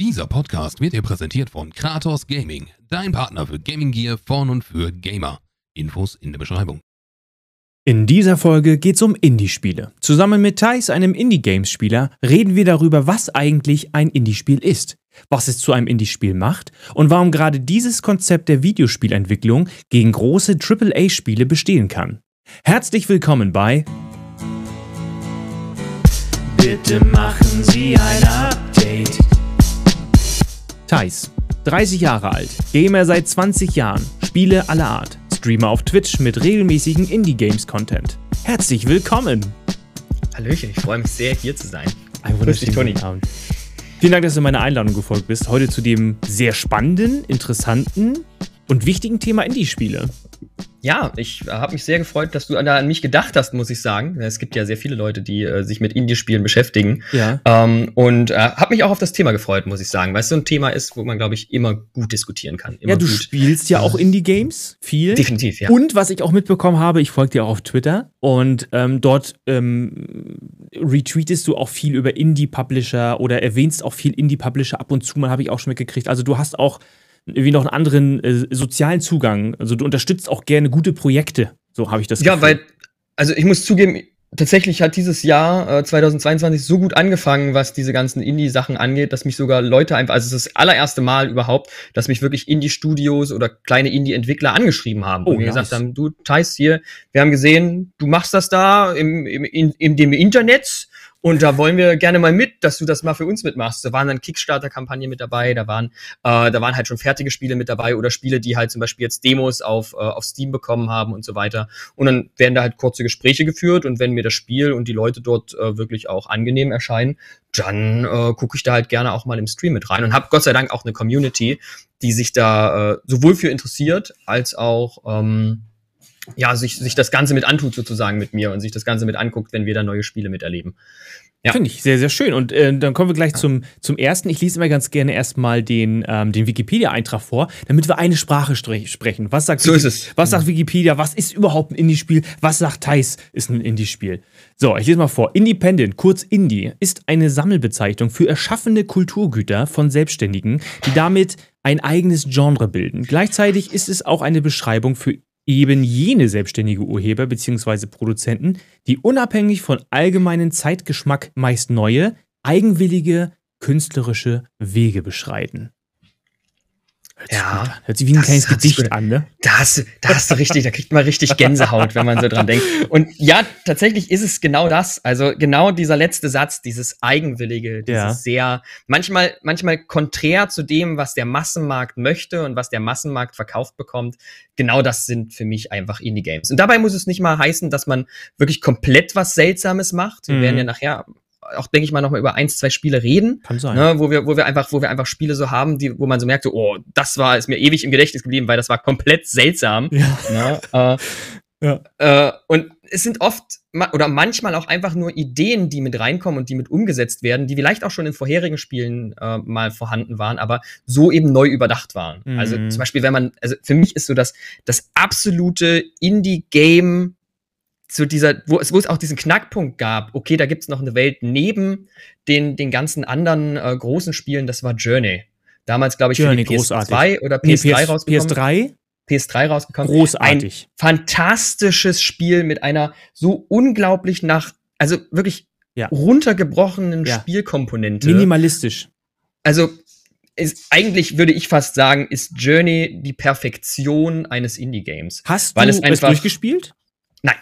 Dieser Podcast wird dir präsentiert von Kratos Gaming, dein Partner für Gaming Gear von und für Gamer. Infos in der Beschreibung. In dieser Folge geht's um Indie-Spiele. Zusammen mit Thais, einem Indie-Games-Spieler, reden wir darüber, was eigentlich ein Indie-Spiel ist, was es zu einem Indie-Spiel macht und warum gerade dieses Konzept der Videospielentwicklung gegen große AAA-Spiele bestehen kann. Herzlich willkommen bei Bitte machen Sie ein Update. Thais, 30 Jahre alt, Gamer seit 20 Jahren, Spiele aller Art, Streamer auf Twitch mit regelmäßigen Indie-Games-Content. Herzlich willkommen! Hallöchen, ich freue mich sehr, hier zu sein. Ein wunderschönen Toni. Abend. Vielen Dank, dass du meiner Einladung gefolgt bist. Heute zu dem sehr spannenden, interessanten und wichtigen Thema Indie-Spiele. Ja, ich habe mich sehr gefreut, dass du an, an mich gedacht hast, muss ich sagen. Es gibt ja sehr viele Leute, die äh, sich mit Indie-Spielen beschäftigen. Ja. Ähm, und äh, habe mich auch auf das Thema gefreut, muss ich sagen, weil es so ein Thema ist, wo man, glaube ich, immer gut diskutieren kann. Immer Ja, du gut. spielst ja auch Indie-Games, viel. Definitiv, ja. Und was ich auch mitbekommen habe, ich folge dir auch auf Twitter und ähm, dort ähm, retweetest du auch viel über Indie-Publisher oder erwähnst auch viel Indie-Publisher ab und zu mal, habe ich auch schon mitgekriegt. Also du hast auch irgendwie noch einen anderen äh, sozialen Zugang. Also du unterstützt auch gerne gute Projekte. So habe ich das Ja, Gefühl. weil, also ich muss zugeben, tatsächlich hat dieses Jahr äh, 2022 so gut angefangen, was diese ganzen Indie-Sachen angeht, dass mich sogar Leute einfach, also es ist das allererste Mal überhaupt, dass mich wirklich Indie-Studios oder kleine Indie-Entwickler angeschrieben haben Oh, und mir nice. gesagt haben, du Thais hier, wir haben gesehen, du machst das da im, im, in, in dem Internet und da wollen wir gerne mal mit, dass du das mal für uns mitmachst. Da waren dann Kickstarter-Kampagnen mit dabei, da waren, äh, da waren halt schon fertige Spiele mit dabei oder Spiele, die halt zum Beispiel jetzt Demos auf, äh, auf Steam bekommen haben und so weiter. Und dann werden da halt kurze Gespräche geführt und wenn mir das Spiel und die Leute dort äh, wirklich auch angenehm erscheinen, dann äh, gucke ich da halt gerne auch mal im Stream mit rein und habe Gott sei Dank auch eine Community, die sich da äh, sowohl für interessiert als auch ähm, ja sich sich das Ganze mit antut sozusagen mit mir und sich das Ganze mit anguckt, wenn wir da neue Spiele miterleben. Ja. Finde ich sehr, sehr schön. Und äh, dann kommen wir gleich zum, zum ersten. Ich lese immer ganz gerne erstmal den, ähm, den Wikipedia-Eintrag vor, damit wir eine Sprache sprechen. Was sagt, So Wiki- ist es. Was sagt Wikipedia? Was ist überhaupt ein Indie-Spiel? Was sagt Thais ist ein Indie-Spiel? So, ich lese mal vor. Independent, kurz Indie, ist eine Sammelbezeichnung für erschaffene Kulturgüter von Selbstständigen, die damit ein eigenes Genre bilden. Gleichzeitig ist es auch eine Beschreibung für eben jene selbstständige Urheber bzw. Produzenten, die unabhängig von allgemeinen Zeitgeschmack meist neue, eigenwillige, künstlerische Wege beschreiten. Hört sich Ja, an. Hört sich wie ein das kleines sich Gedicht an, ne? Da hast, du, da hast du richtig, da kriegt man richtig Gänsehaut, wenn man so dran denkt. Und ja, tatsächlich ist es genau das. Also genau dieser letzte Satz, dieses Eigenwillige, dieses Ja. sehr, manchmal, manchmal konträr zu dem, was der Massenmarkt möchte und was der Massenmarkt verkauft bekommt. Genau das sind für mich einfach Indie-Games. Und dabei muss es nicht mal heißen, dass man wirklich komplett was Seltsames macht. Wir Mhm. werden ja nachher auch, denke ich mal, noch mal über eins, zwei Spiele reden. Kann sein. Ne, wo wir, wo wir einfach, wo wir einfach Spiele so haben, die, wo man so merkt, so, oh, das war, ist mir ewig im Gedächtnis geblieben, weil das war komplett seltsam. Ja. Ne, äh, Ja. äh, und es sind oft oder manchmal auch einfach nur Ideen, die mit reinkommen und die mit umgesetzt werden, die vielleicht auch schon in vorherigen Spielen äh, mal vorhanden waren, aber so eben neu überdacht waren. Mhm. Also zum Beispiel, wenn man, also für mich ist so das, das absolute Indie-Game zu dieser, wo es, wo es auch diesen Knackpunkt gab, okay, da gibt's noch eine Welt neben den, den ganzen anderen äh, großen Spielen, das war Journey. Damals, glaube ich, Journey, für die großartig. PS2 oder Nee, PS3 PS, rausgekommen. PS3, PS3 rausgekommen. großartig. Ein fantastisches Spiel mit einer so unglaublich nach, also wirklich Ja. runtergebrochenen Ja. Spielkomponente. Minimalistisch. also ist, eigentlich würde ich fast sagen, ist Journey die Perfektion eines Indie-Games. Hast du es es durchgespielt? Nein.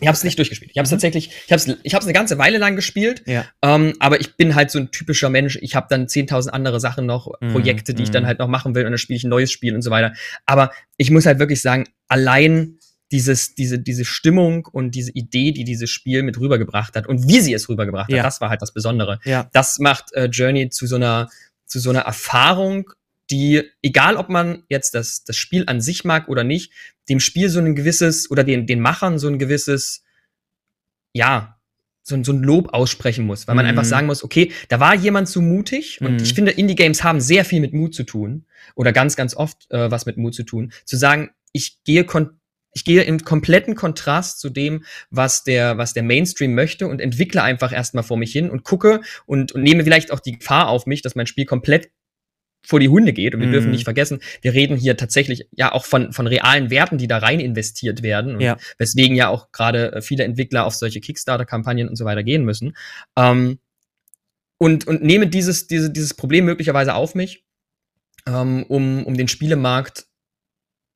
Ich habe es nicht durchgespielt. Ich habe es Mhm. tatsächlich, ich habe es ich hab's eine ganze Weile lang gespielt, Ja. ähm, aber ich bin halt so ein typischer Mensch. Ich habe dann 10.000 andere Sachen noch, Mhm, Projekte, die ich dann mhm. halt noch machen will und dann spiele ich ein neues Spiel und so weiter. Aber ich muss halt wirklich sagen, allein dieses, diese, diese Stimmung und diese Idee, die dieses Spiel mit rübergebracht hat und wie sie es rübergebracht Ja. hat, das war halt das Besondere. Ja. Das macht äh, Journey zu so einer, zu so einer Erfahrung, die, egal ob man jetzt das, das Spiel an sich mag oder nicht, dem Spiel so ein gewisses, oder den, den Machern so ein gewisses, ja, so, ein- so ein Lob aussprechen muss, weil man Mhm. einfach sagen muss, okay, da war jemand so mutig und Mhm. ich finde, Indie-Games haben sehr viel mit Mut zu tun oder ganz, ganz oft äh, was mit Mut zu tun, zu sagen, ich gehe ich gehe im kompletten Kontrast zu dem, was der, was der Mainstream möchte und entwickle einfach erstmal vor mich hin und gucke und, und nehme vielleicht auch die Gefahr auf mich, dass mein Spiel komplett vor die Hunde geht. Und wir Mhm. dürfen nicht vergessen, wir reden hier tatsächlich ja auch von, von realen Werten, die da rein investiert werden. Und Ja. Weswegen ja auch gerade äh, viele Entwickler auf solche Kickstarter-Kampagnen und so weiter gehen müssen. Ähm, und, und nehme dieses, diese, dieses Problem möglicherweise auf mich, ähm, um, um den Spielemarkt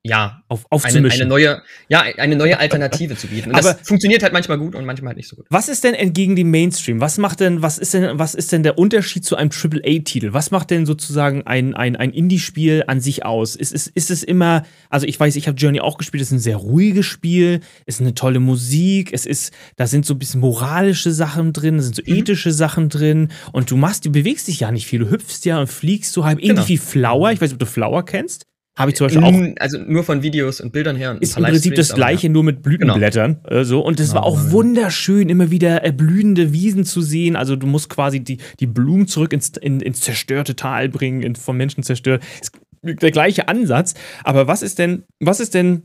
ja, Auf, eine, aufzumischen. eine neue, ja, eine neue Alternative zu bieten. Und das Aber- funktioniert halt manchmal gut und manchmal halt nicht so gut. Was ist denn entgegen dem Mainstream? Was macht denn, was ist denn, was ist denn der Unterschied zu einem AAA-Titel? Was macht denn sozusagen ein, ein, ein Indie-Spiel an sich aus? Ist, ist, ist es immer, also ich weiß, ich habe Journey auch gespielt, es ist ein sehr ruhiges Spiel, es ist eine tolle Musik, es ist, da sind so ein bisschen moralische Sachen drin, da sind so Mhm. ethische Sachen drin und du machst, du bewegst dich ja nicht viel, du hüpfst ja und fliegst so halb, ähnlich Genau. wie Flower. Ich weiß nicht, ob du Flower kennst. Habe ich zum Beispiel auch also nur von Videos und Bildern her. und ist im Prinzip das gleiche, nur mit Blütenblättern. Äh, so. Und es war auch Genau. wunderschön, immer wieder äh, blühende Wiesen zu sehen. Also du musst quasi die, die Blumen zurück ins, in, ins zerstörte Tal bringen, in, vom Menschen zerstört. Ist der gleiche Ansatz. Aber was ist denn, was ist denn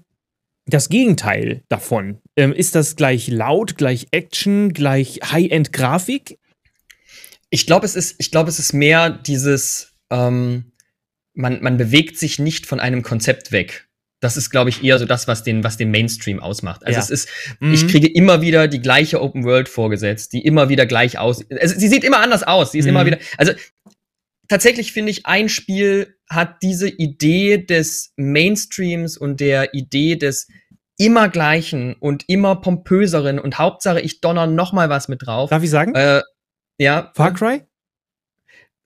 das Gegenteil davon? Ähm, ist das gleich laut, gleich Action, gleich High-End-Grafik? Ich glaube, es ist, ich glaube, es ist mehr dieses, ähm, man, man bewegt sich nicht von einem Konzept weg. Das ist, glaube ich, eher so das, was den, was den Mainstream ausmacht. Also Ja. es ist, Mhm. ich kriege immer wieder die gleiche Open World vorgesetzt, die immer wieder gleich aus. Also sie sieht immer anders aus. Sie ist Mhm. immer wieder. Also tatsächlich finde ich, ein Spiel hat diese Idee des Mainstreams und der Idee des immer gleichen und immer pompöseren und Hauptsache ich donner noch mal was mit drauf. Darf ich sagen? Äh, ja, Far Cry?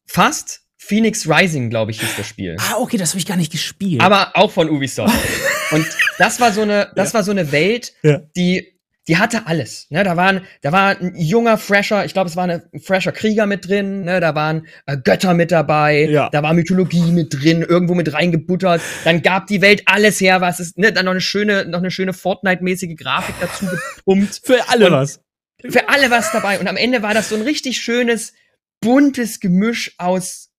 fast Phoenix Rising, glaube ich, hieß das Spiel. Ah, okay, das habe ich gar nicht gespielt. Aber auch von Ubisoft. und das war so eine, das war so eine Welt, Ja. die, die hatte alles. Ne, da waren, da war ein junger Fresher, ich glaube, es war eine- ein fresher Krieger mit drin, ne, da waren äh, Götter mit dabei, Ja. da war Mythologie mit drin, irgendwo mit reingebuttert. Dann gab die Welt alles her, was ist, ne, dann noch eine schöne, noch eine schöne Fortnite-mäßige Grafik dazu gepumpt. Für alle Und- was. Für alle was dabei. Und am Ende war das so ein richtig schönes, buntes Gemisch aus,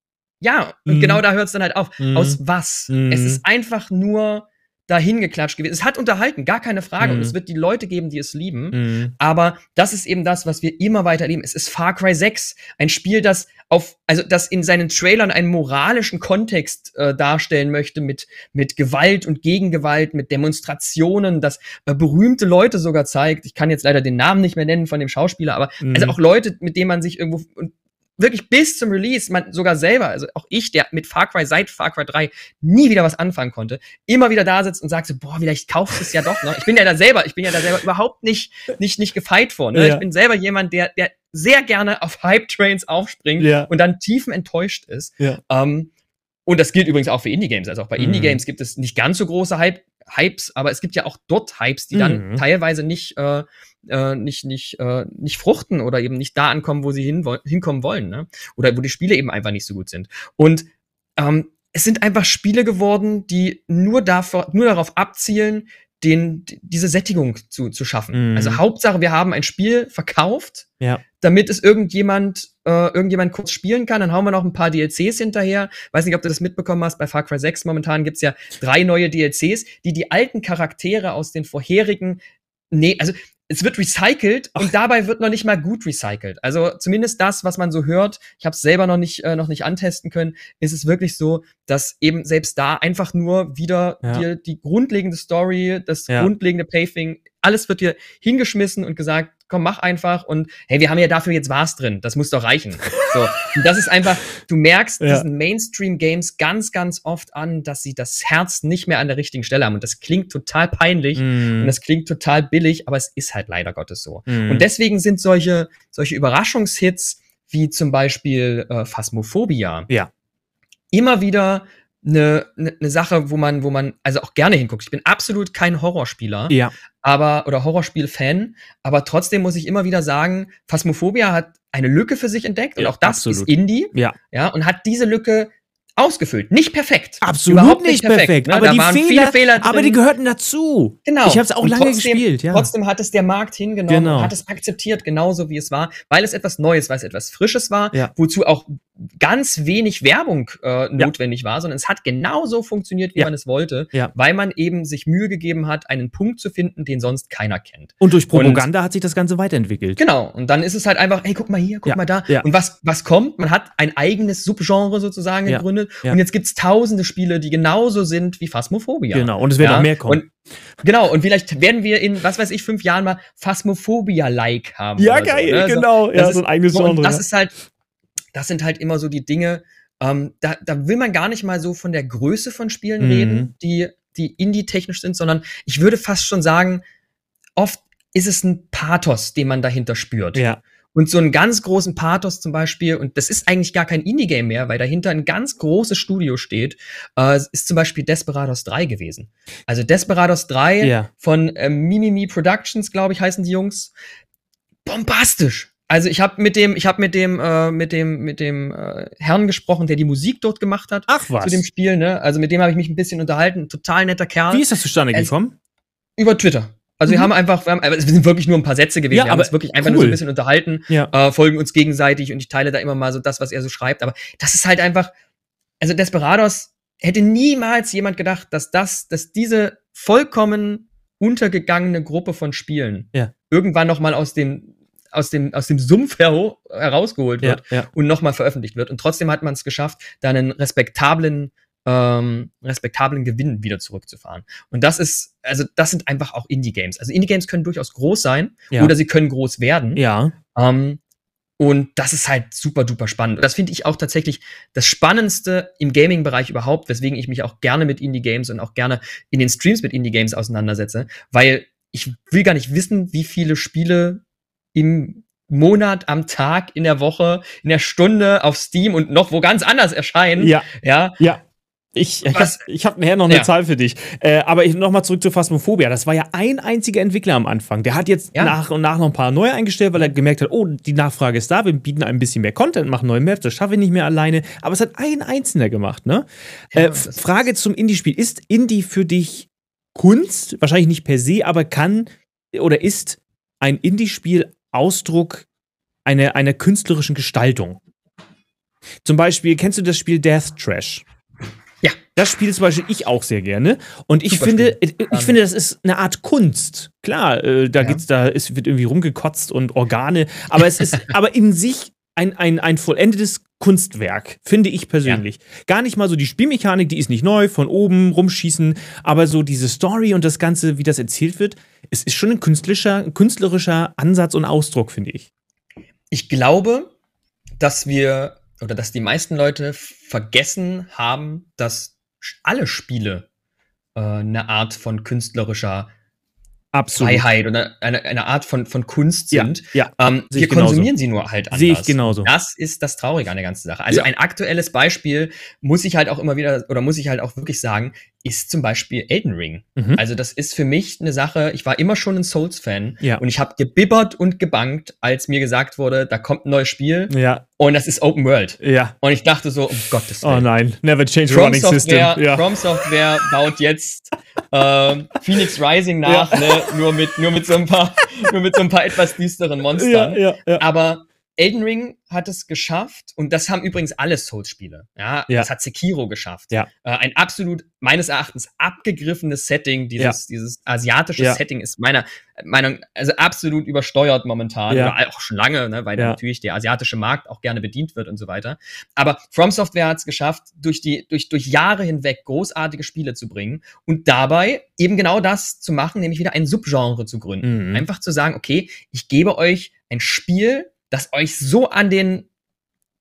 ja, und Mhm. genau da hört es dann halt auf. Mhm. Aus was? Mhm. Es ist einfach nur dahin geklatscht gewesen. Es hat unterhalten, gar keine Frage. Mhm. Und es wird die Leute geben, die es lieben. Mhm. Aber das ist eben das, was wir immer weiter erleben. Es ist Far Cry 6, ein Spiel, das auf, also das in seinen Trailern einen moralischen Kontext äh, darstellen möchte mit mit Gewalt und Gegengewalt, mit Demonstrationen, das äh, berühmte Leute sogar zeigt. Ich kann jetzt leider den Namen nicht mehr nennen von dem Schauspieler, aber Mhm. also auch Leute, mit denen man sich irgendwo und wirklich bis zum Release, man sogar selber, also auch ich, der mit Far Cry seit Far Cry 3 nie wieder was anfangen konnte, immer wieder da sitzt und sagt so, boah, vielleicht kaufst du es ja doch noch. Ich bin ja da selber, ich bin ja da selber überhaupt nicht, nicht, nicht gefeit vor. Ne? Ja. Ich bin selber jemand, der, der sehr gerne auf Hype-Trains aufspringt Ja. und dann tiefenenttäuscht ist. Ja. Ähm, und das gilt übrigens auch für Indie-Games. Also auch bei Mhm. Indie-Games gibt es nicht ganz so große Hype, Hypes, aber es gibt ja auch dort Hypes, die dann Mhm. teilweise nicht, äh, äh, nicht, nicht, äh, nicht fruchten oder eben nicht da ankommen, wo sie hin, hinkommen wollen. Ne? Oder wo die Spiele eben einfach nicht so gut sind. Und ähm, es sind einfach Spiele geworden, die nur, davor, nur darauf abzielen, den, diese Sättigung zu, zu schaffen. Mhm. Also Hauptsache, wir haben ein Spiel verkauft, Ja. Damit es irgendjemand, äh, irgendjemand kurz spielen kann. Dann hauen wir noch ein paar DLCs hinterher. Weiß nicht, ob du das mitbekommen hast. Bei Far Cry 6 momentan gibt's ja drei neue DLCs, die die alten Charaktere aus den vorherigen, nee, also es wird recycelt und dabei wird noch nicht mal gut recycelt. Also zumindest das, was man so hört, ich habe es selber noch nicht, äh, noch nicht antesten können, ist es wirklich so, dass eben selbst da einfach nur wieder Ja. dir die grundlegende Story, das Ja. grundlegende Paving, alles wird dir hingeschmissen und gesagt, komm, mach einfach und hey, wir haben ja dafür jetzt was drin, das muss doch reichen. So, und das ist einfach, du merkst Ja. diesen Mainstream-Games ganz, ganz oft an, dass sie das Herz nicht mehr an der richtigen Stelle haben und das klingt total peinlich Mhm. und das klingt total billig, aber es ist halt leider Gottes so. Mhm. Und deswegen sind solche, solche Überraschungshits wie zum Beispiel äh, Phasmophobia Ja. immer wieder eine, eine, eine Sache, wo man, wo man also auch gerne hinguckt. Ich bin absolut kein Horrorspieler, ja. aber oder Horrorspiel-Fan, aber trotzdem muss ich immer wieder sagen, Phasmophobia hat eine Lücke für sich entdeckt und Ja, auch das absolut. ist Indie, Ja. ja, und hat diese Lücke ausgefüllt. Nicht perfekt. Absolut Überhaupt nicht perfekt. ne? Aber Da die waren Fehler, viele Fehler aber die drin. gehörten dazu. Genau. Ich habe es auch Und lange trotzdem- gespielt, ja. Trotzdem hat es der Markt hingenommen Genau. und hat es akzeptiert, genauso wie es war, weil es etwas Neues, weil es etwas Frisches war, Ja. wozu auch ganz wenig Werbung äh, notwendig war, sondern es hat genauso funktioniert, wie Ja. man es wollte, Ja. weil man eben sich Mühe gegeben hat, einen Punkt zu finden, den sonst keiner kennt. Und durch Propaganda hat sich das Ganze weiterentwickelt. Genau. Und dann ist es halt einfach, hey, guck mal hier, guck Ja, mal da. ja. Und was, was kommt? Man hat ein eigenes Subgenre sozusagen Ja, gegründet. ja. Und jetzt gibt's tausende Spiele, die genauso sind wie Phasmophobia. Genau. Und es werden Ja, noch mehr kommen. Und, genau. Und vielleicht werden wir in, was weiß ich, fünf Jahren mal Phasmophobia-like haben. ja, geil, so, ne? So, genau. das ja, ist- so ein eigenes und Genre. das ja. ist halt, das sind halt immer so die Dinge, ähm, da, da will man gar nicht mal so von der Größe von Spielen Mhm. reden, die, die indie-technisch sind, sondern ich würde fast schon sagen, oft ist es ein Pathos, den man dahinter spürt. ja. Und so einen ganz großen Pathos zum Beispiel, und das ist eigentlich gar kein Indie-Game mehr, weil dahinter ein ganz großes Studio steht, äh, ist zum Beispiel Desperados 3 gewesen. Also Desperados 3 Ja. von ähm, Mimimi Productions, glaube ich, heißen die Jungs. Bombastisch. Also ich habe mit dem, ich habe mit dem, äh, mit dem, mit dem äh, Herrn gesprochen, der die Musik dort gemacht hat Ach was. zu dem Spiel. Ne? Also mit dem habe ich mich ein bisschen unterhalten. Total netter Kerl. Wie ist das zustande gekommen? Über Twitter. Also wir Mhm. haben einfach, wir, haben, es sind wirklich nur ein paar Sätze gewesen. Ja, wir haben uns wirklich einfach nur so cool. ein bisschen unterhalten Ja. äh, folgen uns gegenseitig und ich teile da immer mal so das, was er so schreibt. Aber das ist halt einfach, also Desperados hätte niemals jemand gedacht, dass das, dass diese vollkommen untergegangene Gruppe von Spielen Ja. irgendwann noch mal aus dem aus dem aus dem Sumpf hero- herausgeholt Ja, wird ja. und noch mal veröffentlicht wird und trotzdem hat man es geschafft, da einen respektablen ähm, respektablen Gewinn wieder zurückzufahren. Und das ist, also das sind einfach auch Indie-Games. Also Indie-Games können durchaus groß sein Ja. oder sie können groß werden. Ja. Ähm, und das ist halt super duper spannend. Und das finde ich auch tatsächlich das Spannendste im Gaming-Bereich überhaupt, weswegen ich mich auch gerne mit Indie-Games und auch gerne in den Streams mit Indie-Games auseinandersetze, weil ich will gar nicht wissen, wie viele Spiele im Monat, am Tag, in der Woche, in der Stunde auf Steam und noch wo ganz anders erscheinen. Ja. Ja, Ja. Ich, ich habe hab nachher noch eine Ja. Zahl für dich. Äh, aber ich, noch mal zurück zu Phasmophobia. Das war ja ein einziger Entwickler am Anfang. Der hat jetzt Ja. nach und nach noch ein paar neue eingestellt, weil er gemerkt hat, oh, die Nachfrage ist da, wir bieten ein bisschen mehr Content, machen neue Maps, das schaffe ich nicht mehr alleine. Aber es hat ein Einzelner gemacht, ne? Äh, Frage zum Indie-Spiel. Ist Indie für dich Kunst? Wahrscheinlich nicht per se, aber kann oder ist ein Indie-Spiel Ausdruck einer, einer künstlerischen Gestaltung? Zum Beispiel, kennst du das Spiel Death Trash? Ja. Das spiele zum Beispiel ich auch sehr gerne. Und ich Super finde, ich, Spiel. ich finde, das ist eine Art Kunst. Klar, äh, da Ja. geht's, da ist, wird irgendwie rumgekotzt und Organe, aber es ist aber in sich ein, ein, ein vollendetes Kunstwerk, finde ich persönlich. Gar nicht mal so die Spielmechanik, die ist nicht neu, von oben rumschießen, aber so diese Story und das Ganze, wie das erzählt wird, es ist schon ein künstlerischer, ein künstlerischer Ansatz und Ausdruck, finde ich. Ich glaube, dass wir oder dass die meisten Leute vergessen haben, dass alle Spiele äh, eine Art von künstlerischer Absolut. Freiheit oder eine, eine Art von, von Kunst Ja, sind. ja. Ähm, Sehe wir genauso. konsumieren sie nur halt anders. Sehe ich genauso. Das ist das Traurige an der ganzen Sache. Also Ja. ein aktuelles Beispiel muss ich halt auch immer wieder oder muss ich halt auch wirklich sagen, ist zum Beispiel Elden Ring. Mhm. Also das ist für mich eine Sache, ich war immer schon ein Souls-Fan Ja. und ich habe gebibbert und gebankt, als mir gesagt wurde, da kommt ein neues Spiel Ja, und das ist Open World. ja. Und ich dachte so, um Gottes Oh Willen. nein, never change From running system. Software, Ja. From Software baut jetzt ähm, Phoenix Rising nach, ne? nur mit nur mit so ein paar nur mit so ein paar etwas düsteren Monstern. ja, ja, ja. Aber Elden Ring hat es geschafft und das haben übrigens alle Souls-Spiele. Ja, Ja. das hat Sekiro geschafft. Ja. Äh, ein absolut meines Erachtens abgegriffenes Setting. Dieses dieses asiatische Ja. Setting ist meiner Meinung also absolut übersteuert momentan Ja. oder auch schon lange, ne, weil Ja. natürlich der asiatische Markt auch gerne bedient wird und so weiter. Aber From Software hat es geschafft, durch die durch durch Jahre hinweg großartige Spiele zu bringen und dabei eben genau das zu machen, nämlich wieder ein Subgenre zu gründen. Mhm. Einfach zu sagen, okay, ich gebe euch ein Spiel, das euch so an den,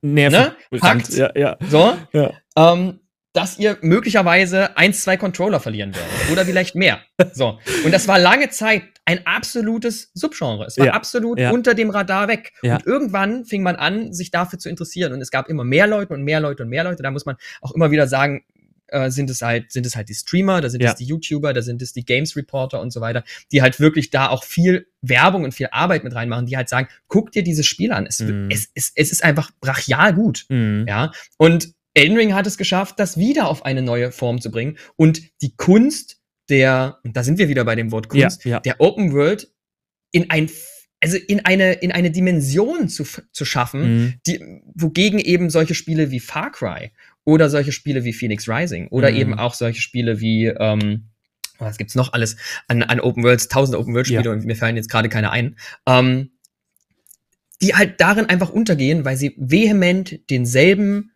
Nerven. Ne? Packt. Ja, ja, so, ja. ähm, dass ihr möglicherweise eins, zwei Controller verlieren werdet. Oder vielleicht mehr. So. Und das war lange Zeit ein absolutes Subgenre. Es war Ja. absolut Ja. unter dem Radar weg. Ja. Und irgendwann fing man an, sich dafür zu interessieren. Und es gab immer mehr Leute und mehr Leute und mehr Leute. Da muss man auch immer wieder sagen, äh, sind es halt, sind es halt die Streamer, da sind Ja. es die YouTuber, da sind es die Games Reporter und so weiter, die halt wirklich da auch viel Werbung und viel Arbeit mit reinmachen, die halt sagen, guck dir dieses Spiel an. Es, Mhm. es, es, es ist einfach brachial gut. Mhm. Ja, und Elden Ring hat es geschafft, das wieder auf eine neue Form zu bringen und die Kunst der, und da sind wir wieder bei dem Wort Kunst, Ja, ja. der Open World in ein, also in eine, in eine Dimension zu, zu schaffen, Mhm. die, wogegen eben solche Spiele wie Far Cry oder solche Spiele wie Phoenix Rising oder Mhm. eben auch solche Spiele wie, ähm, was gibt's noch alles an, an Open Worlds, tausende Open World Spiele Ja. und mir fallen jetzt gerade keine ein, ähm, die halt darin einfach untergehen, weil sie vehement denselben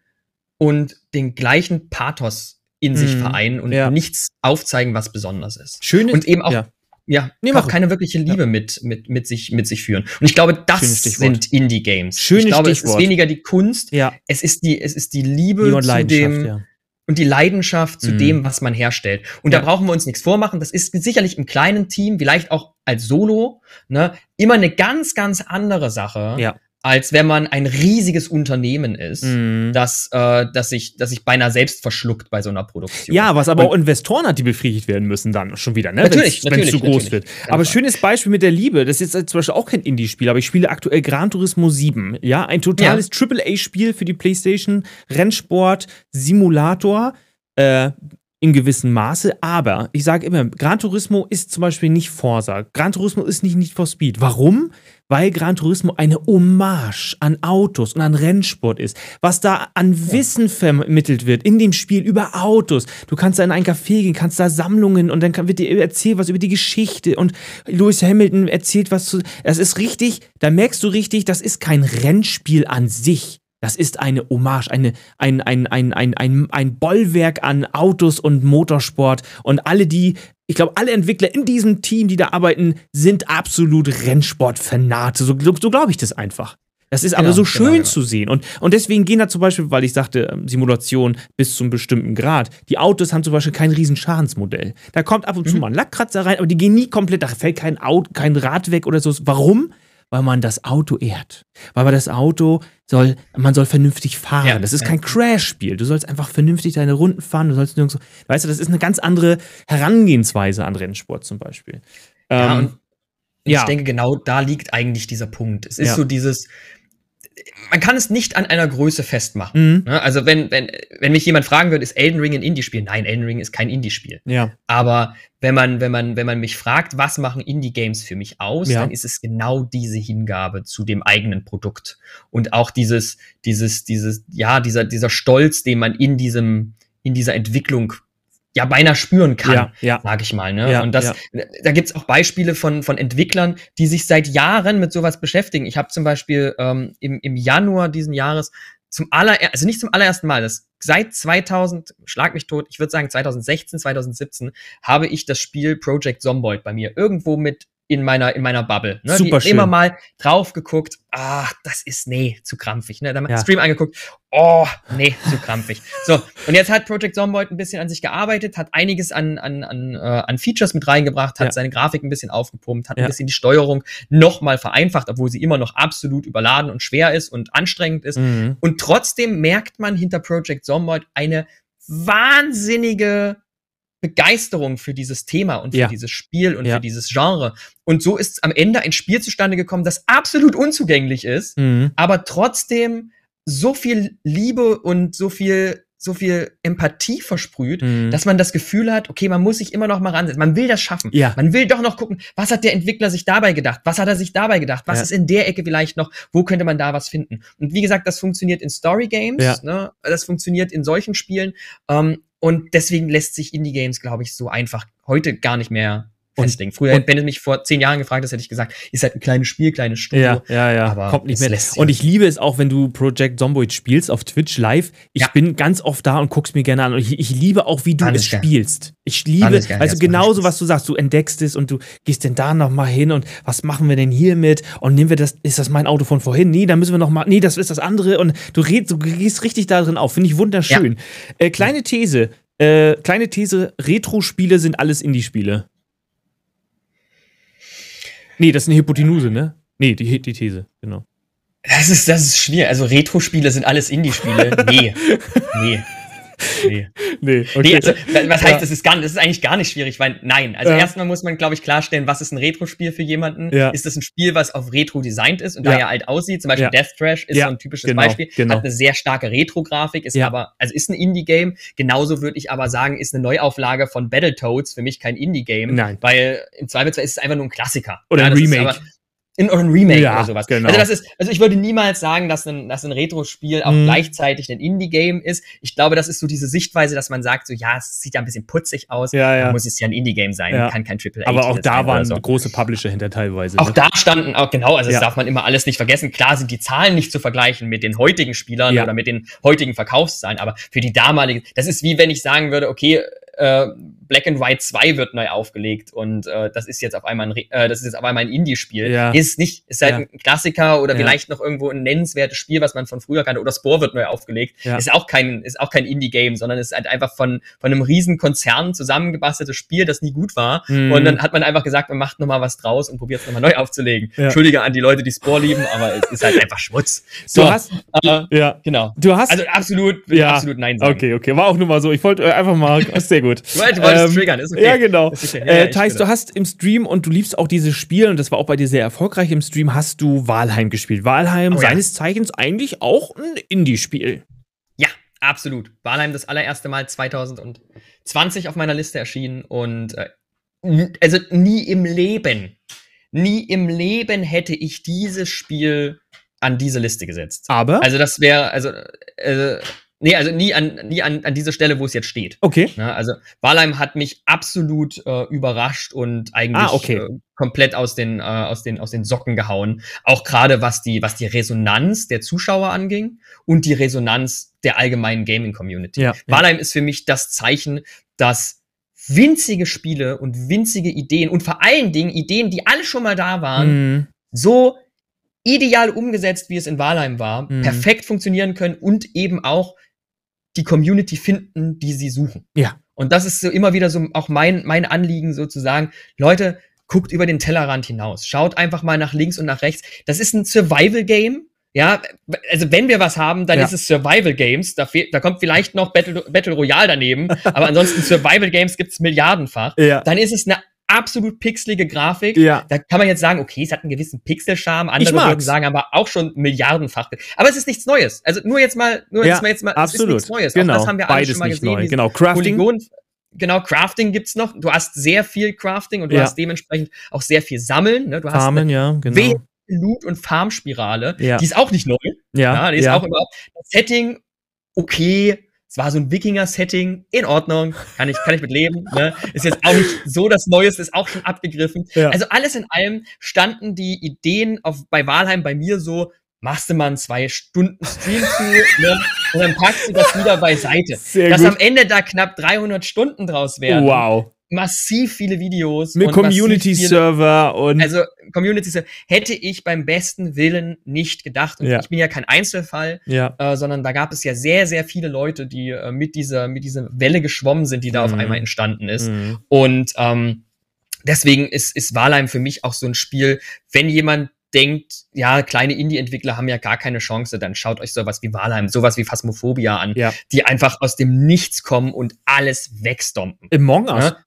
und den gleichen Pathos in sich Mhm. vereinen und Ja. nichts aufzeigen, was besonders ist. Schön Und eben auch ja. Ja, Nee, auch keine wirkliche Liebe mit, mit, mit, sich, mit sich führen. Und ich glaube, das sind Indie-Games. Schönes ich glaube, es Stichwort. ist weniger die Kunst, ja, es ist die, es ist die Liebe Liebe und zu dem ja. und die Leidenschaft zu Mhm. dem, was man herstellt. Und Ja. da brauchen wir uns nichts vormachen. Das ist sicherlich im kleinen Team, vielleicht auch als Solo, ne, immer eine ganz, ganz andere Sache, Ja. Als wenn man ein riesiges Unternehmen ist, Mhm. das, äh, das sich, das sich beinahe selbst verschluckt bei so einer Produktion. Ja, was aber Und- auch Investoren hat, die befriedigt werden müssen dann schon wieder, ne? Natürlich, Wenn es zu groß natürlich. wird. Aber Frage. schönes Beispiel mit der Liebe. Das ist jetzt zum Beispiel auch kein Indie-Spiel, aber ich spiele aktuell Gran Turismo 7. Ja, ein totales AAA-Spiel für die PlayStation, Rennsport, Simulator. Äh, im gewissen Maße, aber ich sage immer, Gran Turismo ist zum Beispiel nicht Forsa. Gran Turismo ist nicht Need for Speed. Warum? Weil Gran Turismo eine Hommage an Autos und an Rennsport ist. Was da an Wissen vermittelt wird in dem Spiel über Autos. Du kannst da in ein Café gehen, kannst da Sammlungen und dann wird dir erzählt was über die Geschichte und Lewis Hamilton erzählt was zu. Das ist richtig, da merkst du richtig, das ist kein Rennspiel an sich. Das ist eine Hommage, eine, ein, ein, ein, ein, ein, ein Bollwerk an Autos und Motorsport. Und alle, die, ich glaube, alle Entwickler in diesem Team, die da arbeiten, sind absolut Rennsportfanate. So, so, glaube ich das einfach. Das ist aber Genau, so genau, schön genau. zu sehen. Und, und deswegen gehen da zum Beispiel, weil ich sagte, ähm, Simulation bis zu einem bestimmten Grad. Die Autos haben zum Beispiel kein riesen Schadensmodell. Da kommt ab und zu Mhm. mal ein Lackkratzer rein, aber die gehen nie komplett, da fällt kein, Auto, kein Rad weg oder so. Warum? Weil man das Auto ehrt. Weil man das Auto soll, man soll vernünftig fahren. Ja, das ist ja. kein Crash-Spiel. Du sollst einfach vernünftig deine Runden fahren. Du sollst nirgendwo, weißt du, das ist eine ganz andere Herangehensweise an Rennsport zum Beispiel. Ja, Ähm, und ich denke, genau da liegt eigentlich dieser Punkt. Es ist so dieses, man kann es nicht an einer Größe festmachen. Mhm. Ne? Also wenn, wenn, wenn mich jemand fragen würde, ist Elden Ring ein Indie-Spiel? Nein, Elden Ring ist kein Indie-Spiel. ja. Aber wenn man, wenn man, wenn man mich fragt, was machen Indie-Games für mich aus, Ja. dann ist es genau diese Hingabe zu dem eigenen Produkt. Und auch dieses, dieses, dieses, ja, dieser, dieser Stolz, den man in diesem, in dieser Entwicklung ja beinahe spüren kann Ja, ja. sag ich mal. Ne? Ja, und das, da gibt's auch Beispiele von, von Entwicklern, die sich seit Jahren mit sowas beschäftigen. Ich habe zum Beispiel ähm, im, im Januar diesen Jahres zum aller, also nicht zum allerersten Mal, das seit 2000, schlag mich tot, ich würde sagen 2016, 2017, habe ich das Spiel Project Zomboid bei mir irgendwo mit in meiner, in meiner Bubble. Ne? Super die, Immer schön. mal drauf geguckt, ah, das ist, nee, zu krampfig. Ne? Dann Ja. Stream angeguckt, oh, nee, zu krampfig. So, und jetzt hat Project Zomboid ein bisschen an sich gearbeitet, hat einiges an, an, an, äh, an Features mit reingebracht, hat Ja. seine Grafik ein bisschen aufgepumpt, hat Ja. ein bisschen die Steuerung nochmal vereinfacht, obwohl sie immer noch absolut überladen und schwer ist und anstrengend ist. Mhm. Und trotzdem merkt man hinter Project Zomboid eine wahnsinnige Begeisterung für dieses Thema und für Ja. dieses Spiel und Ja. für dieses Genre. Und so ist am Ende ein Spiel zustande gekommen, das absolut unzugänglich ist, Mhm. aber trotzdem so viel Liebe und so viel, so viel Empathie versprüht, Mhm. dass man das Gefühl hat, okay, man muss sich immer noch mal ransetzen. Man will das schaffen. Ja. Man will doch noch gucken, was hat der Entwickler sich dabei gedacht? Was hat er sich dabei gedacht? Was Ja. ist in der Ecke vielleicht noch? Wo könnte man da was finden? Und wie gesagt, das funktioniert in Story Games, Ja. ne? Das funktioniert in solchen Spielen. Ähm, und deswegen lässt sich Indie Games, glaube ich, so einfach heute gar nicht mehr festlegen. Früher, und- wenn du mich vor zehn Jahren gefragt hast, hätte ich gesagt, ist halt ein kleines Spiel, kleines Studio. Ja, ja, ja. Aber Kommt nicht mehr. Und ich liebe es auch, wenn du Project Zomboid spielst auf Twitch live. Ich Ja. bin ganz oft da und guck's mir gerne an. Und ich, ich liebe auch, wie du Kann es gern. spielst. Ich liebe, also ja, das genauso, was du sagst. Du entdeckst es und du gehst denn da noch mal hin und was machen wir denn hier mit? Und nehmen wir das, ist das mein Auto von vorhin? Nee, da müssen wir noch mal, nee, das ist das andere. Und du redest, du gehst richtig da drin auf. Finde ich wunderschön. Äh, kleine These, äh, kleine These, Retro-Spiele sind alles Indie-Spiele. Nee, das ist eine Hypotenuse, ne? Nee, die, die These, genau. Das ist, das ist schwierig. Also Retro-Spiele sind alles Indie-Spiele. nee. Nee. Nee. Nee, Nee, also, was heißt, Ja. das ist gar, das ist eigentlich gar nicht schwierig, weil nein. Also Ja. erstmal muss man, glaube ich, klarstellen, was ist ein Retro-Spiel für jemanden? Ja. Ist das ein Spiel, was auf Retro designt ist und Ja. daher alt aussieht? Zum Beispiel. Death Trash ist so ein typisches genau, Beispiel. genau. Hat eine sehr starke Retro-Grafik, ist aber, also ist ein Indie-Game. Genauso würde ich aber sagen, ist eine Neuauflage von Battletoads für mich kein Indie-Game. Nein. Weil im Zweifelsfall ist es einfach nur ein Klassiker. Oder ein Remake. aber- in einem Remake Ja, oder sowas. genau. Also das ist, also ich würde niemals sagen, dass ein, dass ein Retro-Spiel auch Mhm. gleichzeitig ein Indie-Game ist. Ich glaube, das ist so diese Sichtweise, dass man sagt, so ja, es sieht ja ein bisschen putzig aus, Ja, ja. dann muss es ja ein Indie-Game sein, Ja. kann kein Triple Aber auch da oder waren so. große Publisher hinter teilweise. Auch ne? da standen, auch genau, also das darf man immer alles nicht vergessen. Klar sind die Zahlen nicht zu vergleichen mit den heutigen Spielern oder mit den heutigen Verkaufszahlen, aber für die damalige, das ist wie wenn ich sagen würde, okay, äh, Black and White 2 wird neu aufgelegt und äh, das ist jetzt auf einmal ein, Re- äh, das ist jetzt auf einmal ein Indie-Spiel. Ja. Ist nicht, ist halt Ja. ein Klassiker oder Ja. vielleicht noch irgendwo ein nennenswertes Spiel, was man von früher kannte. Oder Spore wird neu aufgelegt. Ist auch kein, ist auch kein Indie-Game, sondern ist halt einfach von, von einem riesen Konzern zusammengebasteltes Spiel, das nie gut war. Mhm. Und dann hat man einfach gesagt, man macht nochmal was draus und probiert es nochmal neu aufzulegen. Entschuldige an die Leute, die Spore lieben, aber es ist halt einfach Schmutz. du So, hast, äh, ja, genau. du hast, Also absolut, Ja. absolut Nein sagen. okay, okay, war auch nur mal so. Ich wollte einfach mal, sehr gut. Wolltest- du wolltest Ähm, triggern, ist okay. Ja, genau. Okay. Ja, äh, ja, Thais, du hast im Stream und du liebst auch dieses Spiel und das war auch bei dir sehr erfolgreich im Stream, hast du Walheim gespielt. Walheim, Oh ja. seines Zeichens eigentlich auch ein Indie-Spiel. Ja, absolut. Walheim das allererste Mal 2020 auf meiner Liste erschienen und äh, also nie im Leben, nie im Leben hätte ich dieses Spiel an diese Liste gesetzt. Aber, Also das wäre, also, äh, nee, also nie an, nie an, an diese Stelle, wo es jetzt steht. okay. Ne? Also Walheim hat mich absolut äh, überrascht und eigentlich Ah, okay. äh, komplett aus den, äh, aus, den, aus den Socken gehauen. Auch gerade was die, was die Resonanz der Zuschauer anging und die Resonanz der allgemeinen Gaming-Community. Ja, ja. Walheim ist für mich das Zeichen, dass winzige Spiele und winzige Ideen und vor allen Dingen Ideen, die alle schon mal da waren, Mhm. so ideal umgesetzt, wie es in Walheim war, Mhm. perfekt funktionieren können und eben auch die Community finden, die sie suchen. Ja. Und das ist so immer wieder so auch mein, mein Anliegen sozusagen. Leute, guckt über den Tellerrand hinaus. Schaut einfach mal nach links und nach rechts. Das ist ein Survival-Game. Ja, also wenn wir was haben, dann Ja. ist es Survival Games. Da, da kommt vielleicht noch Battle, Battle Royale daneben, aber ansonsten Survival Games gibt's milliardenfach. Ja. Dann ist es eine absolut pixelige Grafik. Ja. Da kann man jetzt sagen, okay, es hat einen gewissen Pixelscharme, Ich andere würden sagen, aber auch schon milliardenfach. Aber es ist nichts Neues. Also nur jetzt mal, nur Ja, jetzt mal, jetzt mal, es Absolut. ist nichts Neues. Genau. Auch das haben wir alle Beides schon mal nicht gesehen. neu. Genau. Crafting. Polygon, genau, Crafting gibt's noch. Du hast sehr viel Crafting und du Ja. hast dementsprechend auch sehr viel Sammeln. Ne? Du Farmen, ja, genau. Loot- und Farmspirale. Ja. Die ist auch nicht neu. Ja, Ja, die ist auch überhaupt. Das Setting, okay. Es war so ein Wikinger-Setting, in Ordnung, kann ich, kann ich mit leben. Ne? Ist jetzt auch nicht so das Neueste, ist auch schon abgegriffen. Ja. Also alles in allem standen die Ideen auf, bei Walheim bei mir so, machst du mal einen zwei Stunden Stream zu, ne? und dann packst du das wieder beiseite. Sehr Dass gut. am Ende da knapp 300 Stunden draus werden. Wow. Massiv viele Videos. Mit Community-Server und. also Community Server hätte ich beim besten Willen nicht gedacht. Und Ja. ich bin ja kein Einzelfall, ja. äh, sondern da gab es ja sehr, sehr viele Leute, die äh, mit dieser mit dieser Welle geschwommen sind, die da auf Mhm. einmal entstanden ist. Mhm. Und ähm, deswegen ist ist Walheim für mich auch so ein Spiel, wenn jemand denkt, ja, kleine Indie-Entwickler haben ja gar keine Chance, dann schaut euch sowas wie Walheim, sowas wie Phasmophobia an, Ja. die einfach aus dem Nichts kommen und alles wegstompen. Among Us. Ja.